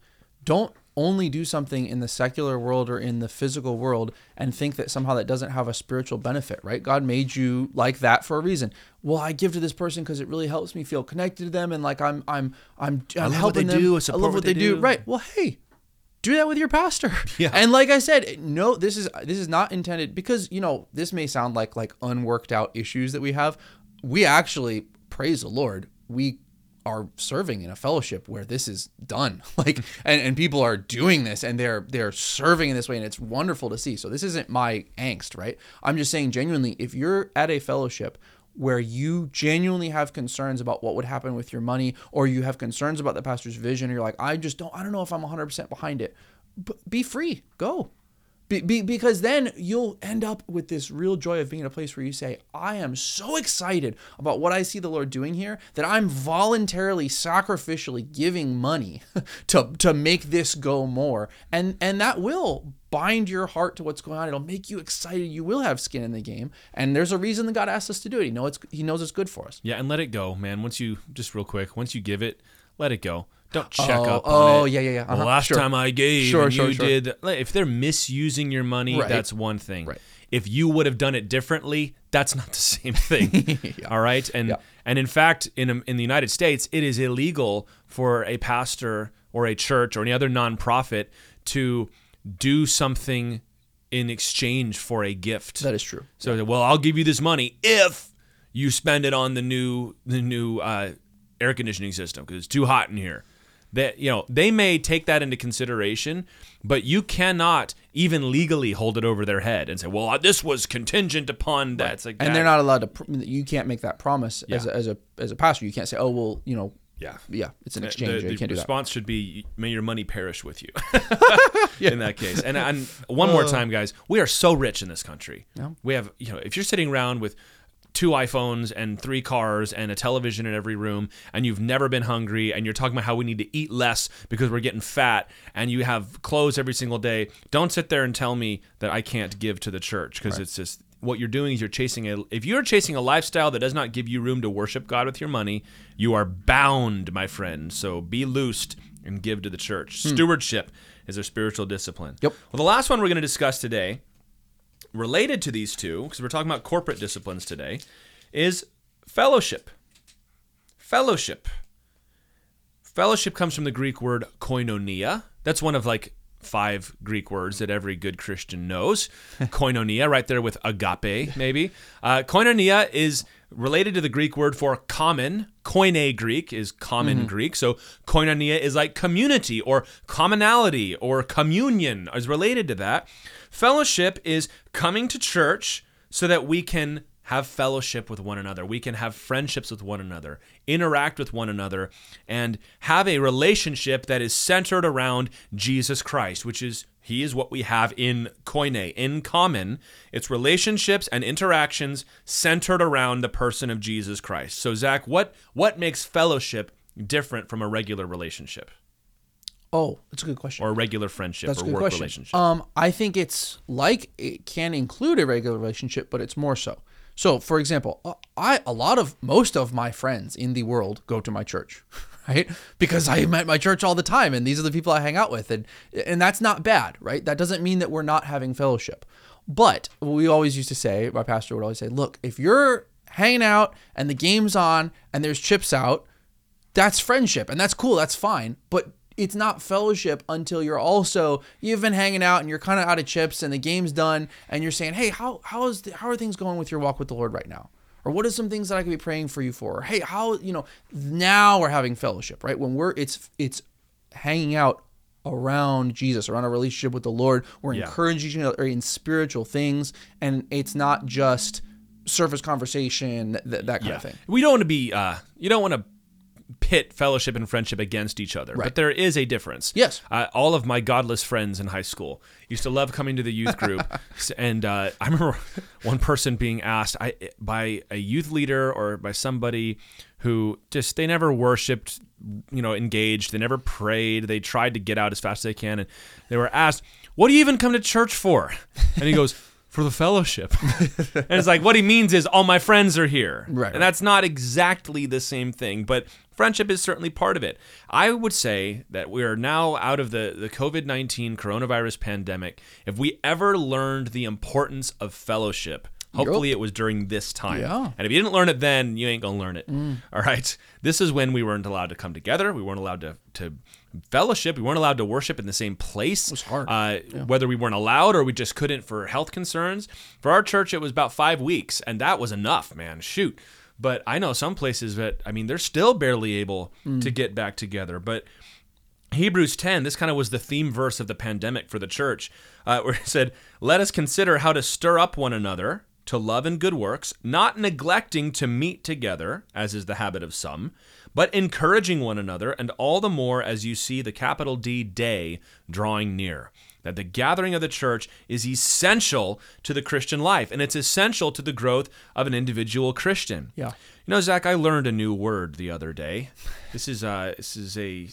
B: don't only do something in the secular world or in the physical world and think that somehow that doesn't have a spiritual benefit, right? God made you like that for a reason. Well, I give to this person because it really helps me feel connected to them and like I'm I'm I'm, I'm
A: love what
B: helping
A: they
B: them.
A: do, I
B: I love
A: what
B: what
A: they
B: they do.
A: do.
B: Right. Well, hey, do that with your pastor.
A: Yeah.
B: And like I said, no, this is this is not intended because you know this may sound like like unworked out issues that we have. We actually praise the Lord. We are serving in a fellowship where this is done. Like and, and people are doing this and they're they're serving in this way and it's wonderful to see. So this isn't my angst right? I'm just saying genuinely if you're at a fellowship where you genuinely have concerns about what would happen with your money or you have concerns about the pastor's vision or you're like i just don't i don't know if i'm 100% behind it B- be free go be, be, because then you'll end up with this real joy of being in a place where you say, I am so excited about what I see the Lord doing here that I'm voluntarily, sacrificially giving money to, to make this go more. And, and that will bind your heart to what's going on. It'll make you excited. You will have skin in the game. And there's a reason that God asked us to do it. He, know it's, he knows it's good for us.
A: Yeah, and let it go, man. Once you just real quick, once you give it, let it go. Don't check
B: Oh,
A: up on
B: oh,
A: it.
B: yeah, yeah, yeah.
A: The
B: Uh-huh.
A: last
B: Sure.
A: time I gave,
B: Sure,
A: and
B: sure,
A: you
B: sure.
A: did. like, If they're misusing your money,
B: Right.
A: that's one thing.
B: Right.
A: If you would have done it differently, that's not the same thing. All right, and
B: Yeah.
A: and in fact, in in the United States, it is illegal for a pastor or a church or any other nonprofit to do something in exchange for a gift.
B: That is true.
A: So, well, I'll give you this money if you spend it on the new the new uh, air conditioning system because it's too hot in here. That you know they may take that into consideration, but you cannot even legally hold it over their head and say, "Well, this was contingent upon that." It's like
B: and
A: that-
B: they're not allowed to. pr- You can't make that promise as, a, as a as a pastor. You can't say, "Oh, well, you know,
A: Yeah.
B: yeah, it's an exchange.
A: The,
B: you can't do that."
A: response should be, "May your money perish with you." yeah. In that case, and, and one more uh. time, guys, we are so rich in this country. We have, you know, if you're sitting around with two iPhones and three cars and a television in every room, and you've never been hungry, and you're talking about how we need to eat less because we're getting fat, and you have clothes every single day, don't sit there and tell me that I can't give to the church because it's just what you're doing is you're chasing a if you're chasing a lifestyle that does not give you room to worship God with your money, you are bound, my friend. So be loosed and give to the church. Hmm. Stewardship is a spiritual discipline.
B: Yep.
A: Well, the last one we're going to discuss today, related to these two, because we're talking about corporate disciplines today, is fellowship. Fellowship. Fellowship comes from the Greek word koinonia. That's one of like five Greek words that every good Christian knows. koinonia, right there with agape, maybe. Uh, koinonia is related to the Greek word for common. Koine Greek is common mm-hmm. Greek. So koinonia is like community or commonality or communion is related to that. Fellowship is coming to church so that we can have fellowship with one another. We can have friendships with one another, interact with one another, and have a relationship that is centered around Jesus Christ, which is he is what we have in koine, in common. It's relationships and interactions centered around the person of Jesus Christ. So Zach, what what makes fellowship different from a regular relationship
B: Oh, that's a good question.
A: or a regular friendship
B: That's
A: or work
B: question.
A: relationship?
B: Um, I think it's like it can include a regular relationship, but it's more so. So, for example, uh, I a lot of most of my friends in the world go to my church, right? Because I am at my church all the time, and these are the people I hang out with, and and that's not bad, right? That doesn't mean that we're not having fellowship. But we always used to say, my pastor would always say, look, if you're hanging out and the game's on and there's chips out, that's friendship and that's cool that's fine but it's not fellowship until you're also you've been hanging out and you're kind of out of chips and the game's done and you're saying hey how how is the, how are things going with your walk with the lord right now or what are some things that i could be praying for you for? Or, hey how you know now we're having fellowship right? When we're it's it's hanging out around jesus around a relationship with the lord. We're
A: Yeah.
B: encouraging each other in spiritual things. And it's not just surface conversation that, that kind of thing.
A: We don't want to be. Uh, you don't want to pit fellowship and friendship against each other, but there is a difference.
B: Yes.
A: Uh, all of my godless friends in high school used to love coming to the youth group, and uh, I remember one person being asked I, by a youth leader or by somebody who just they never worshipped, you know, engaged. They never prayed. They tried to get out as fast as they can, and they were asked, "What do you even come to church for?" And he goes. For the fellowship. and it's like, what he means is all my friends are here.
B: Right,
A: And that's not exactly the same thing, but friendship is certainly part of it. I would say that we are now out of the, the COVID 19 coronavirus pandemic. If we ever learned the importance of fellowship, Hopefully, it was during this time.
B: Yeah.
A: And if you didn't learn it then, you ain't gonna learn it. All right. This is when we weren't allowed to come together. We weren't allowed to to fellowship. We weren't allowed to worship in the same place. It
B: was hard.
A: Uh, Whether we weren't allowed or we just couldn't for health concerns. For our church, it was about five weeks, and that was enough, man. Shoot. But I know some places that I mean they're still barely able to get back together. But Hebrews 10, this kind of was the theme verse of the pandemic for the church, uh, where it said, Let us consider how to stir up one another to love and good works, not neglecting to meet together, as is the habit of some, but encouraging one another, and all the more as you see the capital D day drawing near. That the gathering of the church is essential to the Christian life, and it's essential to the growth of an individual Christian.
B: Yeah.
A: Know, Zach, I learned a new word the other day. This is uh, this is a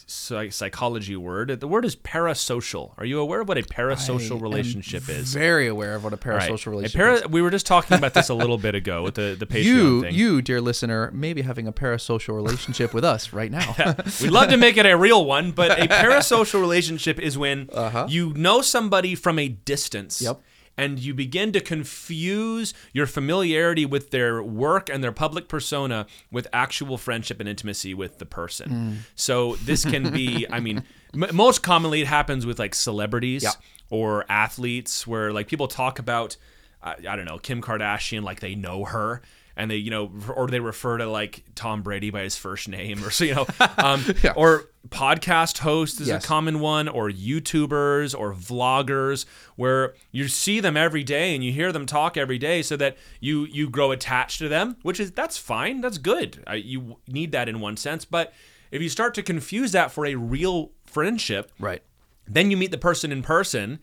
A: psychology word. The word is parasocial. Are you aware of what a parasocial
B: I
A: relationship is?
B: Very aware of what a parasocial
A: A
B: relationship
A: para-
B: is.
A: we were just talking about this a little bit ago with the the Patreon
B: You,
A: thing.
B: you, dear listener, may be having a parasocial relationship with us right now.
A: We'd love to make it a real one, but a parasocial relationship is when you know somebody from a distance.
B: Yep.
A: And you begin to confuse your familiarity with their work and their public persona with actual friendship and intimacy with the person. Mm. So this can be, I mean, m- most commonly it happens with like celebrities
B: Yeah.
A: or athletes where like people talk about, I don't know, Kim Kardashian like they know her. And they, you know, or they refer to like Tom Brady by his first name, or so, you know, um,
B: Yeah.
A: or podcast hosts is
B: Yes.
A: a common one, or YouTubers or vloggers, where you see them every day and you hear them talk every day, so that you you grow attached to them, which is that's fine, that's good. I, you need that in one sense, but if you start to confuse that for a real friendship,
B: right.
A: then you meet the person in person,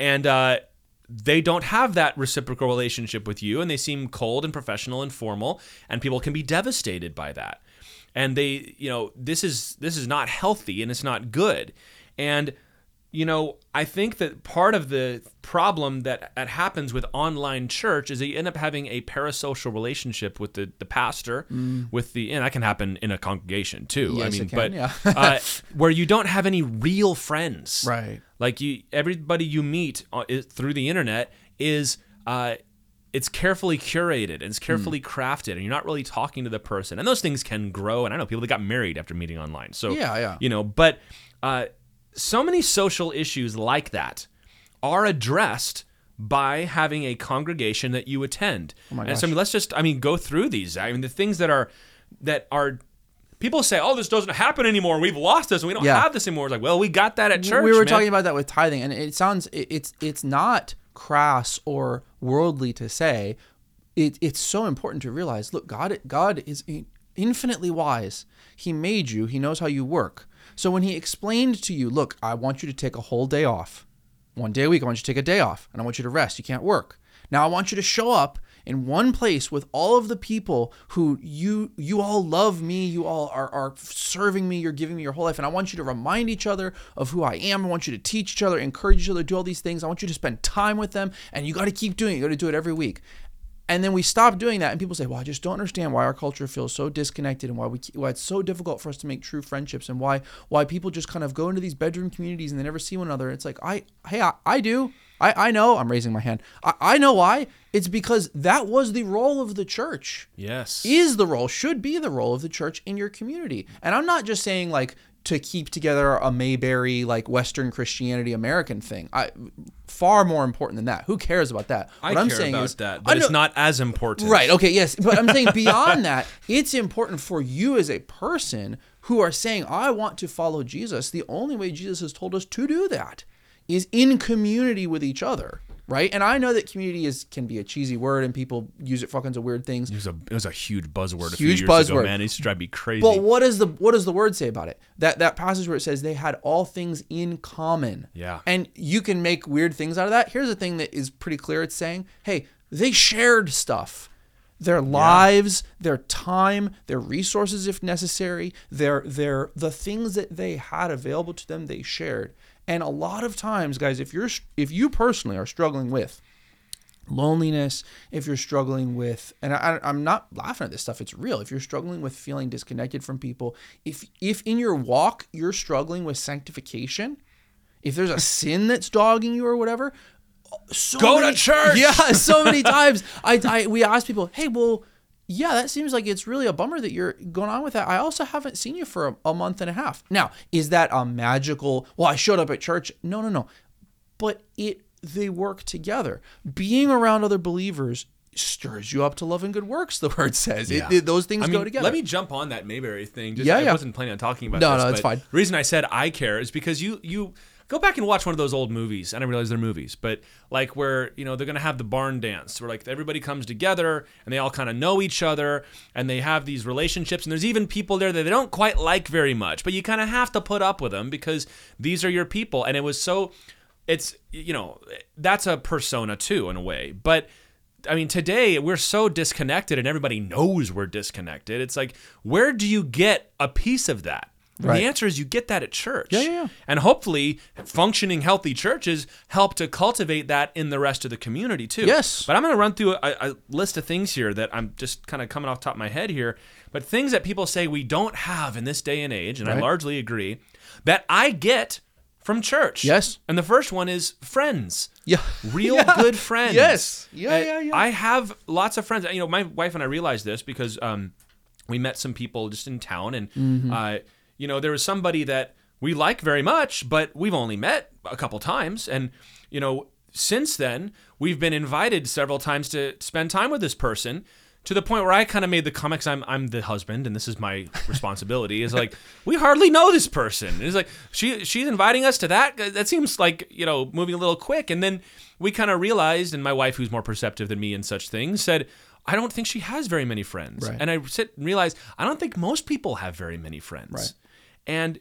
A: and uh, they don't have that reciprocal relationship with you, and they seem cold and professional and formal, and people can be devastated by that. And they, you know, this is this is not healthy and it's not good. And you know, I think that part of the problem that, that happens with online church is that you end up having a parasocial relationship with the, the pastor, with the and that can happen in a congregation too. I
B: Yes,
A: mean,
B: it can,
A: but
B: yeah.
A: uh, where you don't have any real friends,
B: Right.
A: Like you, everybody you meet uh, through the internet is. Uh, it's carefully curated and it's carefully crafted, and you're not really talking to the person. And those things can grow. And I know people that got married after meeting online. So
B: Yeah, yeah.
A: you know, but uh, so many social issues like that are addressed by having a congregation that you attend.
B: Oh
A: and so I mean, let's just I mean go through these. I mean the things that are that are people say, "Oh, this doesn't happen anymore. We've lost this and we don't
B: Yeah.
A: have this anymore." It's like, "Well, we got that at church."
B: we were
A: man.
B: talking about that with tithing, and it sounds it, it's it's not crass or worldly to say. It, it's so important to realize. Look, God God is infinitely wise. He made you. He knows how you work. So when He explained to you, look, I want you to take a whole day off, one day a week. I want you to take a day off, and I want you to rest. You can't work. Now I want you to show up in one place with all of the people who you you all love me you all are, are serving me you're giving me your whole life and i want you to remind each other of who i am i want you to teach each other encourage each other do all these things i want you to spend time with them and you got to keep doing it you got to do it every week and then we stop doing that and people say well i just don't understand why our culture feels so disconnected and why we why it's so difficult for us to make true friendships and why why people just kind of go into these bedroom communities and they never see one another. It's like i hey i, I do. I, I know. I'm raising my hand. I, I know why. It's because that was the role of the church.
A: Yes.
B: is the role should be the role of the church in your community. And i'm not just saying like to keep together a mayberry like western christianity american thing i far more important than that who cares about that what i'm
A: care
B: saying
A: about
B: is
A: that, but it's not as important.
B: Right. Okay. Yes. But I'm saying beyond that, it's important for you as a person who are saying, I want to follow Jesus. The only way Jesus has told us to do that is in community with each other. Right. And I know that community is can be a cheesy word and people use it for all kinds of weird things.
A: It was a it was a huge buzzword a few
B: Huge
A: years ago,
B: buzzword.
A: man. It used to drive me crazy.
B: But what does the what does the word say about it? That that passage where it says they had all things in common.
A: Yeah.
B: And you can make weird things out of that. Here's the thing that is pretty clear. It's saying, hey, they shared stuff. Their lives, their time, their resources if necessary, their their the things that they had available to them, they shared. And a lot of times, guys, if you're if you personally are struggling with loneliness, if you're struggling with, and I, I'm not laughing at this stuff, it's real. If you're struggling with feeling disconnected from people, if if in your walk you're struggling with sanctification, if there's a sin that's dogging you or whatever, uh, so
A: Go to church!
B: Yeah, so many times. I, I we ask people, hey, well, yeah, that seems like it's really a bummer that you're going on with that. I also haven't seen you for a, a month and a half. Now, is that a magical? Well, I showed up at church. No, no, no. But it they work together. Being around other believers stirs you up to love and good works. The word says It- it- those things
A: I
B: go together.
A: Let me jump on that Mayberry thing. Just,
B: Yeah,
A: I wasn't planning on talking about
B: No,
A: this.
B: no, it's fine.
A: The reason I said I care is because you you go back and watch one of those old movies. I and I realize they're movies, but like where you know they're gonna have the barn dance, where like everybody comes together and they all kind of know each other and they have these relationships. And there's even people there that they don't quite like very much, but you kind of have to put up with them because these are your people. And it was so. It's you know that's a persona too in a way, but I mean, today we're so disconnected and everybody knows we're disconnected. It's like, where do you get a piece of that?
B: Right.
A: The answer is you get that at church.
B: Yeah, yeah, yeah.
A: And hopefully, functioning, healthy churches help to cultivate that in the rest of the community too.
B: Yes.
A: But I'm going to run through a, a list of things here that I'm just kind of coming off the top of my head here. But things that people say we don't have in this day and age, and I largely agree, that I get from church.
B: Yes.
A: And the first one is friends
B: Yeah.
A: real
B: Yeah.
A: good friends.
B: Yes. Yeah,
A: Uh,
B: yeah, yeah.
A: I have lots of friends. You know, my wife and I realized this because um, we met some people just in town, and
B: Mm-hmm.
A: uh, you know, there was somebody that we like very much, but we've only met a couple times, and you know, since then we've been invited several times to spend time with this person. To the point where I kind of made the comics. I'm I'm the husband, and this is my responsibility. Is like we hardly know this person. And it's like she she's inviting us to that. That seems like you know moving a little quick. And then we kind of realized, and my wife, who's more perceptive than me in such things, said, "I don't think she has very many friends."
B: Right.
A: And I sit and realize I don't think most people have very many friends.
B: Right.
A: And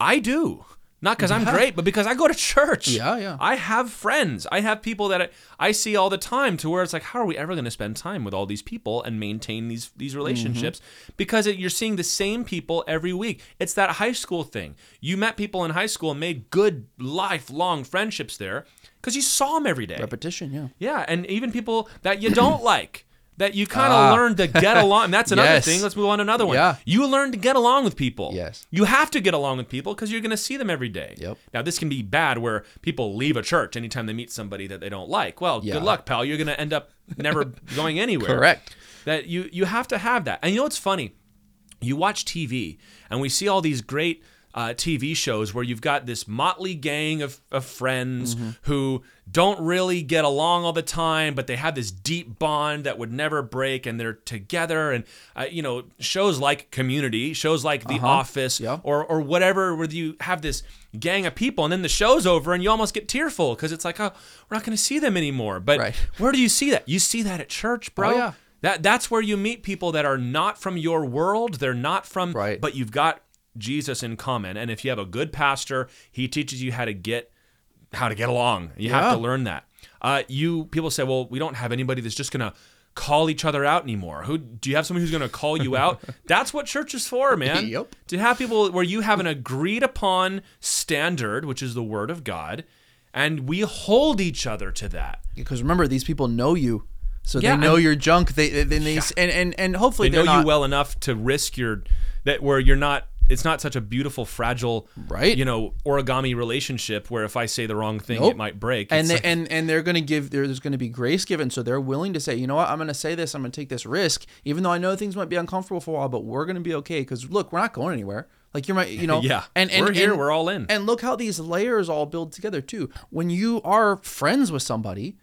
A: I do. Not because I'm great, but because I go to church.
B: Yeah, yeah.
A: I have friends. I have people that I, I see all the time to where it's like, how are we ever going to spend time with all these people and maintain these these mm-hmm. relationships? Because it, you're seeing the same people every week. It's that high school thing. You met people in high school and made good lifelong friendships there because you saw them every day.
B: Repetition. Yeah.
A: Yeah, and even people that you don't like. That you kind of
B: Ah.
A: learn to get along. And that's another
B: Yes.
A: thing. Let's move on to another one.
B: Yeah.
A: You learn to get along with people.
B: Yes.
A: You have to get along with people because you're going to see them every day.
B: Yep.
A: Now, this can be bad where people leave a church anytime they meet somebody that they don't like. Well,
B: Yeah.
A: good luck, pal. You're going to end up never going anywhere.
B: Correct.
A: That you you have to have that. And you know what's funny? You watch TV and we see all these great uh, TV shows where you've got this motley gang of, of friends
B: Mm-hmm.
A: who don't really get along all the time, but they have this deep bond that would never break, and they're together. And uh, you know, shows like Community, shows like The Office,
B: Uh-huh. Yeah.
A: or or whatever, where you have this gang of people, and then the show's over, and you almost get tearful because it's like, oh, we're not going to see them anymore. But
B: Right.
A: where do you see that? You see that at church, bro.
B: Oh, yeah.
A: That that's where you meet people that are not from your world. They're not from
B: Right.
A: but you've got Jesus in common. And if you have a good pastor, he teaches you how to get how to get along. You have to learn that. Uh, you people say, well, we don't have anybody that's just gonna call each other out anymore. Who do you have somebody who's gonna call you out? That's what church is for, man.
B: Yep.
A: To have people where you have an agreed upon standard, which is the word of God, and we hold each other to that.
B: Because remember, these people know you, so
A: Yeah,
B: they know
A: and-
B: your junk. They then they and and and hopefully
A: they know
B: not,
A: you well enough to risk your that where you're not it's not such a beautiful fragile
B: Right.
A: you know origami relationship where if i say the wrong thing
B: Nope.
A: it might break.
B: And they,
A: like-
B: and and they're going to give there's going to be grace given. So they're willing to say you know what? I'm going to say this. I'm going to take this risk even though i know things might be uncomfortable for a while but we're going to be okay because look we're not going anywhere. Like you're my you know?
A: Yeah.
B: and, and
A: We're here,
B: and-
A: we're all in.
B: and look how these layers all build together too. When you are friends with somebody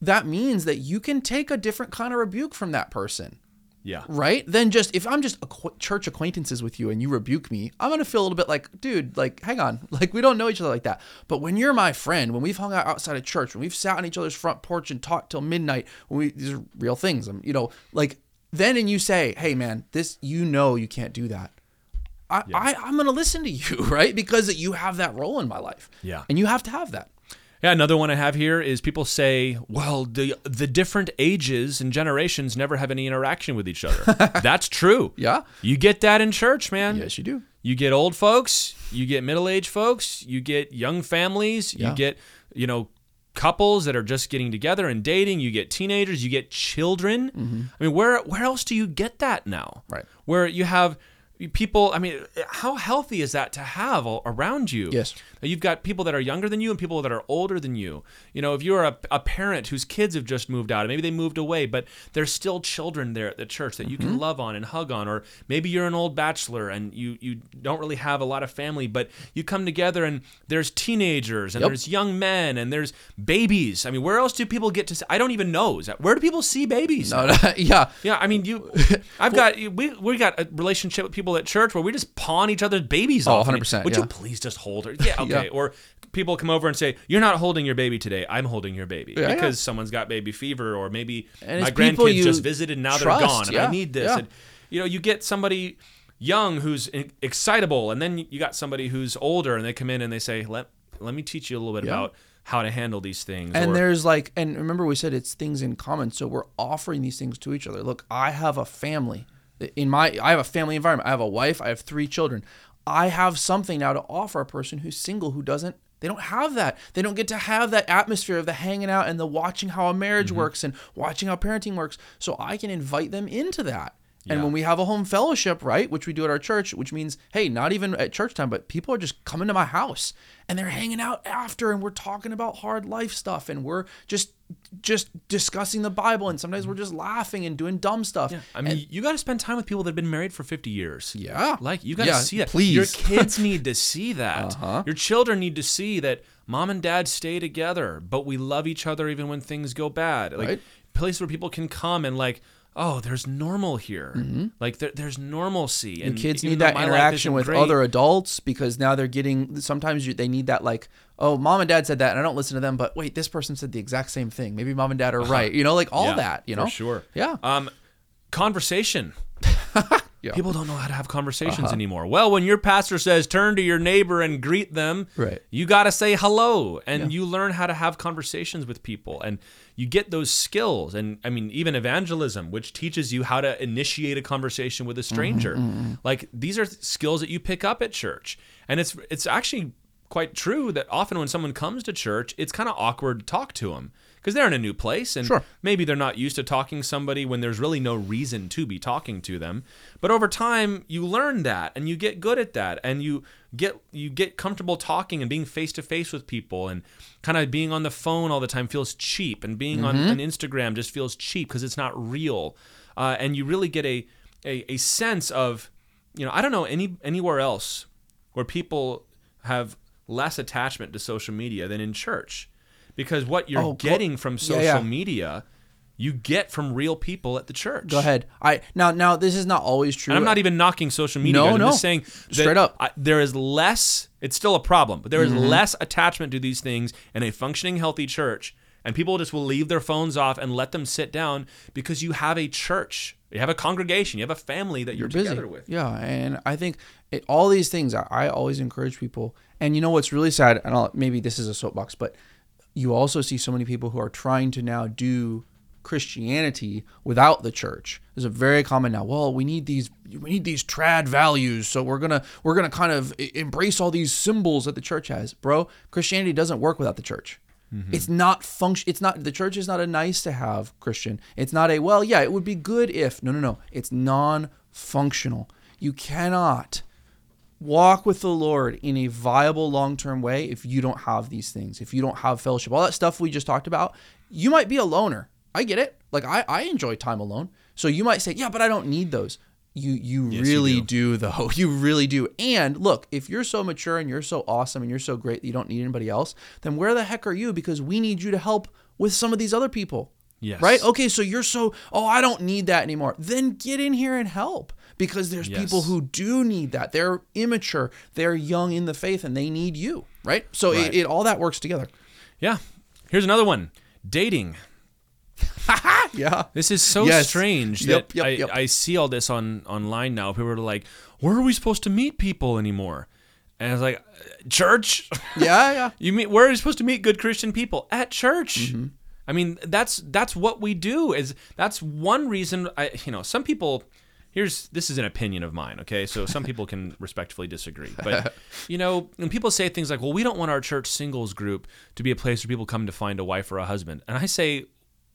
B: that means that you can take a different kind of rebuke from that person
A: yeah
B: right? Then just if I'm just acqu- church acquaintances with you and you rebuke me, I'm gonna feel a little bit like, dude, like, hang on, like we don't know each other like that. But when you're my friend, when we've hung out outside of church, when we've sat on each other's front porch and talked till midnight, when we these are real things, um, you know, like then and you say, hey man, this you know you can't do that. I, I I'm gonna listen to you, right? Because you have that role in my life.
A: Yeah.
B: and you have to have that.
A: Yeah another one i have here is people say well the the different ages and generations never have any interaction with each other that's true
B: Yeah.
A: you get that in church man
B: Yes, you do.
A: You get old folks, you get middle-aged folks, you get young families, you get, you know, couples that are just getting together and dating, you get teenagers, you get children. Mm-hmm. I mean, where where else do you get that now?
B: Right.
A: Where you have people i mean how healthy is that to have all around you
B: Yes.
A: you've got people that are younger than you and people that are older than you you know if you're a, a parent whose kids have just moved out maybe they moved away but there's still children there at the church that you
B: Mm-hmm.
A: can love on and hug on or maybe you're an old bachelor and you you don't really have a lot of family but you come together and there's teenagers and
B: Yep.
A: there's young men and there's babies i mean where else do people get to see, i don't even know that, where do people see babies
B: No, no, yeah.
A: yeah, I mean, you. I've got we we got a relationship with people at church where we just pawn each other's babies
B: Oh,
A: off.
B: 100%,
A: Would
B: yeah.
A: you please just hold her? Yeah, okay.
B: Yeah.
A: Or people come over and say, "You're not holding your baby today. I'm holding your baby
B: Yeah,
A: because some's got baby fever, or maybe
B: And
A: my grandkids just visited and now
B: trust,
A: they're gone, and I need this." And you know, you get somebody young who's excitable, and then you got somebody who's older, and they come in and they say, "Let let me teach you a little bit about." How to handle these things,
B: And
A: or,
B: there's like, and remember we said it's things in common. So we're offering these things to each other. Look, I have a family. In my, I have a family environment. I have a wife. I have three children. I have something now to offer a person who's single who doesn't. They don't have that. They don't get to have that atmosphere of the hanging out and the watching how a marriage
A: Mm-hmm.
B: works and watching how parenting works. So I can invite them into that. And
A: Yeah.
B: when we have a home fellowship, right, which we do at our church, which means, hey, not even at church time, but people are just coming to my house and they're hanging out after and we're talking about hard life stuff and we're just just discussing the Bible and sometimes we're just laughing and doing dumb stuff. Yeah.
A: I mean, you got to spend time with people that have been married for 50 years.
B: Yeah.
A: Like, you got to
B: Yeah,
A: see that.
B: please.
A: Your kids need to see that.
B: Uh-huh.
A: Your children need to see that mom and dad stay together, but we love each other even when things go bad. Like,
B: Right.
A: place where people can come and, like, oh, there's normal here. Like, there, there's normalcy. And
B: Mm-hmm. kids need that interaction with
A: great-
B: other adults because now they're getting sometimes you, they need that like oh mom and dad said that and i don't listen to them but wait this person said the exact same thing maybe mom and dad are right you know like all
A: Uh-huh. Yeah,
B: that you know
A: For sure.
B: yeah
A: Um, conversation.
B: Yeah. Uh-huh.
A: People don't know how to have conversations anymore. Well, when your pastor says turn to your neighbor and greet them,
B: Right.
A: you got to say hello and you learn how to have conversations with people and you get those skills. And I mean, even evangelism, which teaches you how to initiate a conversation with a
B: Mm-hmm,
A: stranger. Like these are skills that you pick up at church. And it's it's actually quite true that often when someone comes to church, it's kind of awkward to talk to them because they're in a new place and
B: Sure.
A: maybe they're not used to talking to somebody when there's really no reason to be talking to them. But over time you learn that and you get good at that and you get you get comfortable talking and being face to face with people and kind of being on the phone all the time feels cheap and being on, on instagram just feels cheap because it's not real. Uh, and you really get a, a a sense of you know i don't know any anywhere else where people have less attachment to social media than in church because what you're
B: Oh,
A: getting from social
B: yeah.
A: media you get from real people at the church.
B: go ahead i now now this is not always true
A: And I'm not even knocking social media.
B: No,
A: guys. I'm
B: no.
A: just saying
B: Straight up.
A: I, there is less. It's still a problem, but there is
B: Mm-hmm.
A: less attachment to these things in a functioning, healthy church. And people just will leave their phones off and let them sit down because you have a church, you have a congregation, you have a family that you're,
B: busy.
A: together with.
B: Yeah, and I think it, all these things I, I always encourage people. And you know what's really sad? And I'll, maybe this is a soapbox, but you also see so many people who are trying to now do Christianity without the church. There's a very common now. Well, we need these we need these trad values, so we're gonna we're gonna kind of embrace all these symbols that the church has, bro. Christianity doesn't work without the church. Mm-hmm. It's not function. It's not the church is not a nice to have Christian. It's not a well, yeah, it would be good if. No, no, no. It's non-functional. You cannot walk with the Lord in a viable long-term way if you don't have these things. If you don't have fellowship, all that stuff we just talked about, you might be a loner. I get it. Like I, I enjoy time alone. So you might say, yeah, but I don't need those. You you
A: you
B: really
A: do.
B: do though. You really do. And look, if you're so mature and you're so awesome and you're so great that you don't need anybody else, then where the heck are you? Because we need you to help with some of these other people.
A: Yes.
B: Right? Okay, so you're so, oh, I don't need that anymore. Then get in here and help because there's
A: Yes.
B: people who do need that. They're immature, they're young in the faith, and they need you. Right? So
A: Right.
B: It, it all that works together.
A: Yeah. Here's another one. Dating.
B: Yeah.
A: This is so
B: Yes.
A: strange
B: Yep,
A: that
B: yep,
A: I,
B: yep.
A: I see all this on online now. People are like, "Where are we supposed to meet people anymore?" And I was like, "Church."
B: Yeah, yeah.
A: You mean where are you supposed to meet good Christian people? At church.
B: Mm-hmm.
A: I mean, that's that's what we do. Is that's one reason I you know, some people here's this is an opinion of mine, okay? So some people can respectfully disagree. But you know, when people say things like, "Well, we don't want our church singles group to be a place where people come to find a wife or a husband." And I say,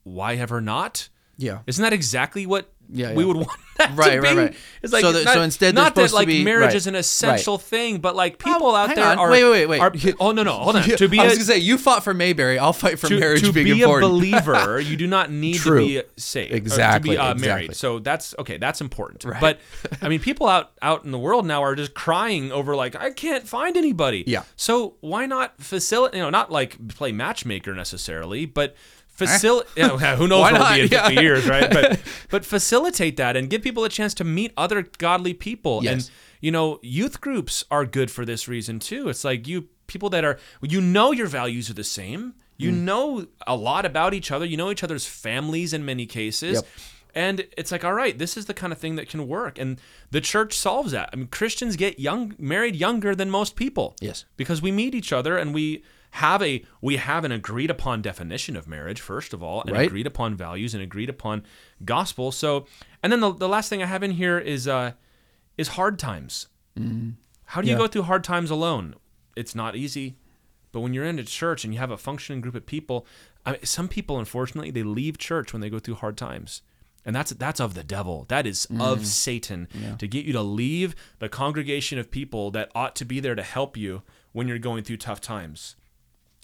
A: "Why ever not?"
B: Yeah.
A: Isn't that exactly what
B: Yeah,
A: we would want that
B: Right,
A: to
B: right,
A: be?
B: right.
A: It's like
B: So that-
A: not,
B: so instead
A: not that like
B: be-
A: marriage
B: right,
A: is an essential thing, but like people
B: Oh,
A: out there
B: on.
A: are
B: Wait, wait, wait,
A: are- oh no no hold on to be
B: I was gonna say you fought for Mayberry. I'll fight for
A: to,
B: marriage
A: to
B: being
A: be
B: important.
A: a believer, you do not need
B: True.
A: to be saved,
B: Exactly,
A: to be uh,
B: exactly.
A: married. So that's okay. That's important.
B: Right.
A: But I mean, people out out in the world now are just crying over like I can't find anybody.
B: Yeah.
A: So why not facilitate? You know, not like play matchmaker necessarily, but. Facilitate. Yeah, who knows
B: Why
A: what will be in
B: not?
A: 50 years, right? But but facilitate that and give people a chance to meet other godly people.
B: Yes.
A: And you know, youth groups are good for this reason too. It's like you people that are you know your values are the same. You
B: Mm.
A: know a lot about each other. You know each other's families in many cases.
B: Yep.
A: And it's like, all right, this is the kind of thing that can work. And the church solves that. I mean, Christians get young married younger than most people.
B: Yes.
A: Because we meet each other and we have a we have an agreed upon definition of marriage, first of all, and
B: Right.
A: agreed upon values and agreed upon gospel. So and then the, the last thing I have in here is uh is hard times. How do you go through hard times alone? It's not easy. But when you're in a church and you have a functioning group of people, I mean, some people, unfortunately, they leave church when they go through hard times. And that's that's of the devil. That is of Satan to get you to leave the congregation of people that ought to be there to help you when you're going through tough times.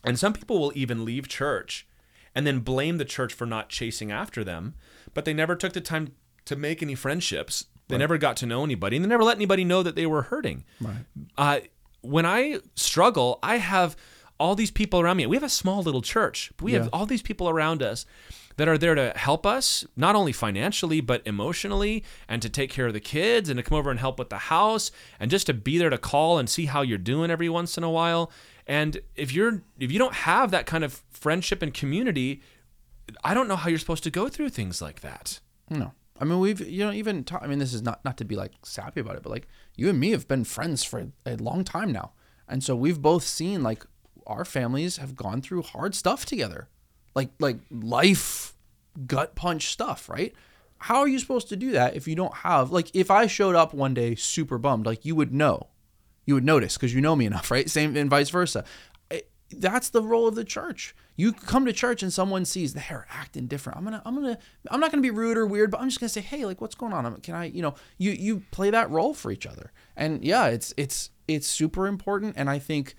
A: And some people will even leave church and then blame the church for not chasing after them, but they never took the time to make any friendships. They never got to know anybody, and they never let anybody know that they were hurting.
B: Right.
A: Uh, when I struggle, I have all these people around me. We have a small little church, but we have all these people around us that are there to help us, not only financially, but emotionally, and to take care of the kids, and to come over and help with the house, and just to be there to call and see how you're doing every once in a while. And if you're if you don't have that kind of friendship and community, I don't know how you're supposed to go through things like that.
B: No. I mean, we've you know even I mean, this is not not to be like sappy about it, but like you and me have been friends for a long time now, and so we've both seen like our families have gone through hard stuff together, like like life gut punch stuff, right? How are you supposed to do that if you don't have like if I showed up one day super bummed, like you would know, you would notice because you know me enough, right? Same and vice versa. That's the role of the church. You come to church and someone sees they're acting different. I'm gonna, I'm gonna, I'm not gonna be rude or weird, but I'm just gonna say, hey, like, what's going on? Can I, you know, you you play that role for each other, and yeah, it's it's it's super important. And I think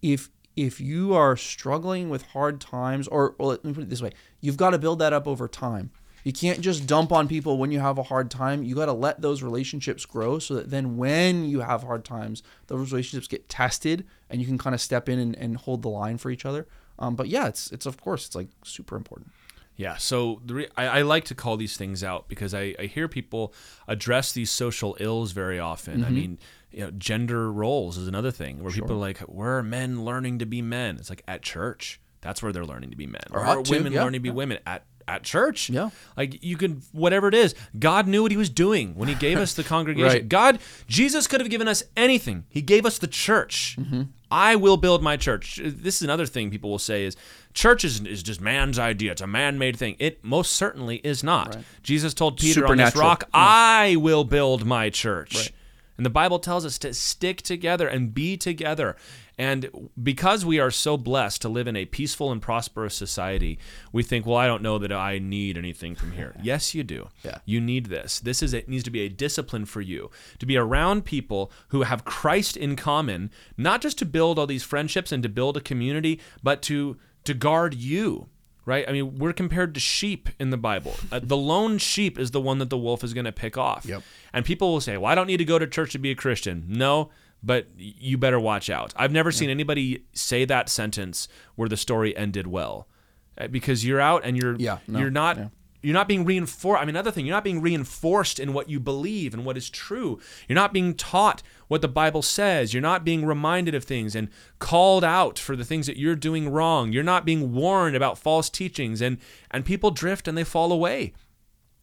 B: if if you are struggling with hard times, or, or let me put it this way, you've got to build that up over time. You can't just dump on people when you have a hard time. You got to let those relationships grow so that then when you have hard times, those relationships get tested and you can kind of step in and, and hold the line for each other. Um, but yeah, it's it's of course it's like super important.
A: Yeah, so the re- I, I like to call these things out because I, I hear people address these social ills very often.
B: Mm-hmm.
A: I mean, you know, gender roles is another thing where people are like, "Where are men learning to be men?" It's like at church. That's where they're learning to be men. Or
B: Or
A: women
B: yeah,
A: learning to be women at at church?
B: Yeah.
A: like you can whatever it is. God knew what He was doing when He gave us the congregation.
B: Right.
A: God, Jesus could have given us anything. He gave us the church.
B: Mm-hmm.
A: I will build my church. This is another thing people will say is church is, is just man's idea. It's a man-made thing. It most certainly is not. Jesus told Peter on this rock, I will build my church. And the Bible tells us to stick together and be together. And because we are so blessed to live in a peaceful and prosperous society, we think, well, I don't know that I need anything from here. yes, you do.
B: Yeah.
A: You need this. This is it needs to be a discipline for you to be around people who have Christ in common, not just to build all these friendships and to build a community, but to to guard you. Right? I mean, we're compared to sheep in the Bible. Uh, the lone sheep is the one that the wolf is going to pick off.
B: Yep.
A: And people will say, "Well, I don't need to go to church to be a Christian." No, but you better watch out. I've never seen anybody say that sentence where the story ended well, Uh, because you're out and you're
B: Yeah, no,
A: you're not
B: yeah.
A: you're not being reinforced. I mean, another thing, you're not being reinforced in what you believe and what is true. You're not being taught what the Bible says. You're not being reminded of things and called out for the things that you're doing wrong. You're not being warned about false teachings, and and people drift and they fall away.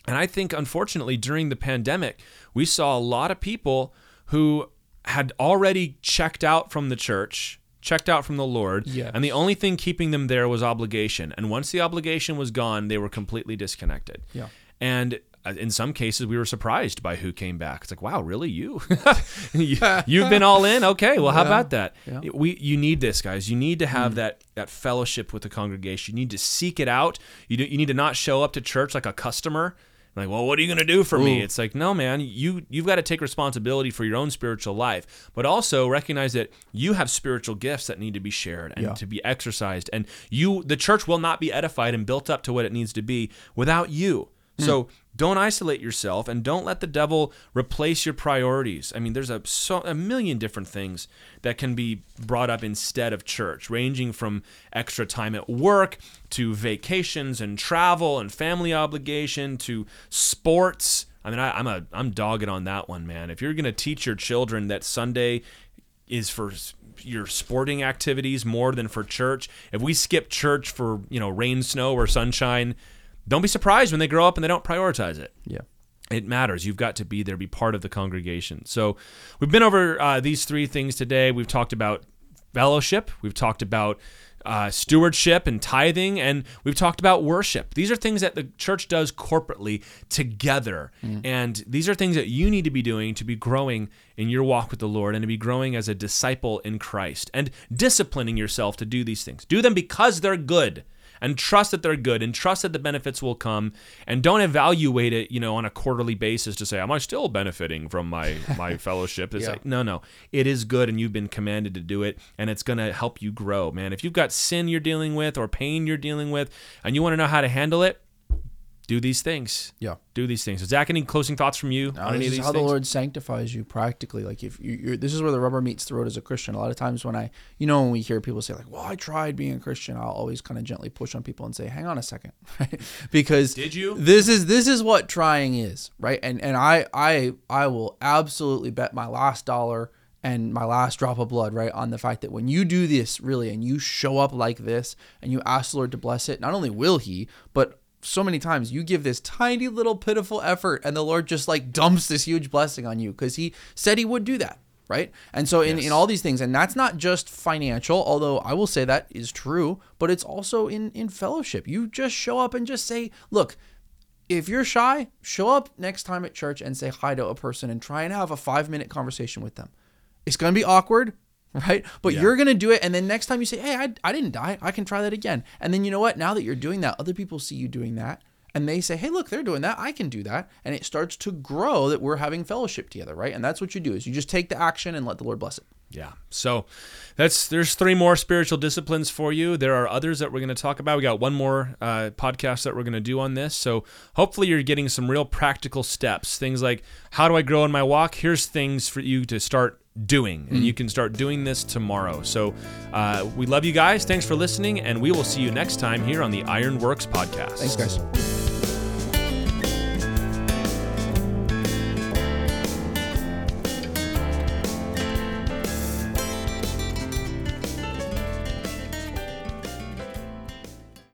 A: And I think, unfortunately, during the pandemic, we saw a lot of people who had already checked out from the church, checked out from the Lord,
B: Yes.
A: and the only thing keeping them there was obligation. And once the obligation was gone, they were completely disconnected.
B: Yeah.
A: And uh, in some cases we were surprised by who came back. It's like, wow, really you? you have been all in. Okay, well, how
B: Yeah.
A: about that?
B: Yeah.
A: We you need this, guys. You need to have
B: Mm.
A: that that fellowship with the congregation. You need to seek it out. You do, you need to not show up to church like a customer. Like, well, what are you going to do for me? It's like, no, man. You you've got to take responsibility for your own spiritual life, but also recognize that you have spiritual gifts that need to be shared and
B: Yeah.
A: to be exercised. And you, the church, will not be edified and built up to what it needs to be without you. So hmm. don't isolate yourself and don't let the devil replace your priorities. I mean, there's a so a million different things that can be brought up instead of church, ranging from extra time at work to vacations and travel and family obligation to sports. I mean, I, I'm a I'm dogged on that one, man. If you're gonna teach your children that Sunday is for your sporting activities more than for church. If we skip church for, you know, rain, snow, or sunshine, don't be surprised when they grow up and they don't prioritize it.
B: Yeah.
A: It matters. You've got to be there, be part of the congregation. So we've been over uh, these three things today. We've talked about fellowship, we've talked about uh, stewardship and tithing, and we've talked about worship. These are things that the church does corporately together. And these are things that you need to be doing to be growing in your walk with the Lord and to be growing as a disciple in Christ and disciplining yourself to do these things. Do them because they're good and trust that they're good and trust that the benefits will come and don't evaluate it you know on a quarterly basis to say am i still benefiting from my my fellowship? It's
B: Yeah.
A: like no no. It is good and you've been commanded to do it and it's going to help you grow man. If you've got sin you're dealing with or pain you're dealing with and you want to know how to handle it do these things
B: Yeah.
A: do these things so zach any closing thoughts from you
B: No,
A: on any
B: this
A: of
B: is
A: these
B: how
A: things
B: the Lord sanctifies you practically. Like if you, you're, this is where the rubber meets the road as a Christian. A lot of times when I, you know, when we hear people say like, "Well, I tried being a Christian," I'll always kind of gently push on people and say, "Hang on a second, right? Because
A: Did you?
B: This is this is what trying is, right? And and I I I will absolutely bet my last dollar and my last drop of blood, right, on the fact that when you do this really and you show up like this and you ask the Lord to bless it, not only will He, but so many times you give this tiny little pitiful effort and the Lord just like dumps this huge blessing on you because He said He would do that. Right. And so in,
A: Yes.
B: in all these things, and that's not just financial, although I will say that is true, but it's also in, in fellowship. You just show up and just say, look, if you're shy, show up next time at church and say hi to a person and try and have a five minute conversation with them. It's going to be awkward, right? But
A: Yeah.
B: you're going to do it. And then next time you say, hey, I, I didn't die, I can try that again. And then you know what? Now that you're doing that, other people see you doing that and they say, hey, look, they're doing that. I can do that. And it starts to grow that we're having fellowship together, right? And that's what you do is you just take the action and let the Lord bless it.
A: Yeah. So that's there's three more spiritual disciplines for you. There are others that we're going to talk about. We got one more uh, podcast that we're going to do on this. So hopefully you're getting some real practical steps. Things like how do I grow in my walk? Here's things for you to start doing, and you can start doing this tomorrow. So uh, we love you guys. Thanks for listening, and we will see you next time here on the Ironworks podcast.
B: Thanks, guys.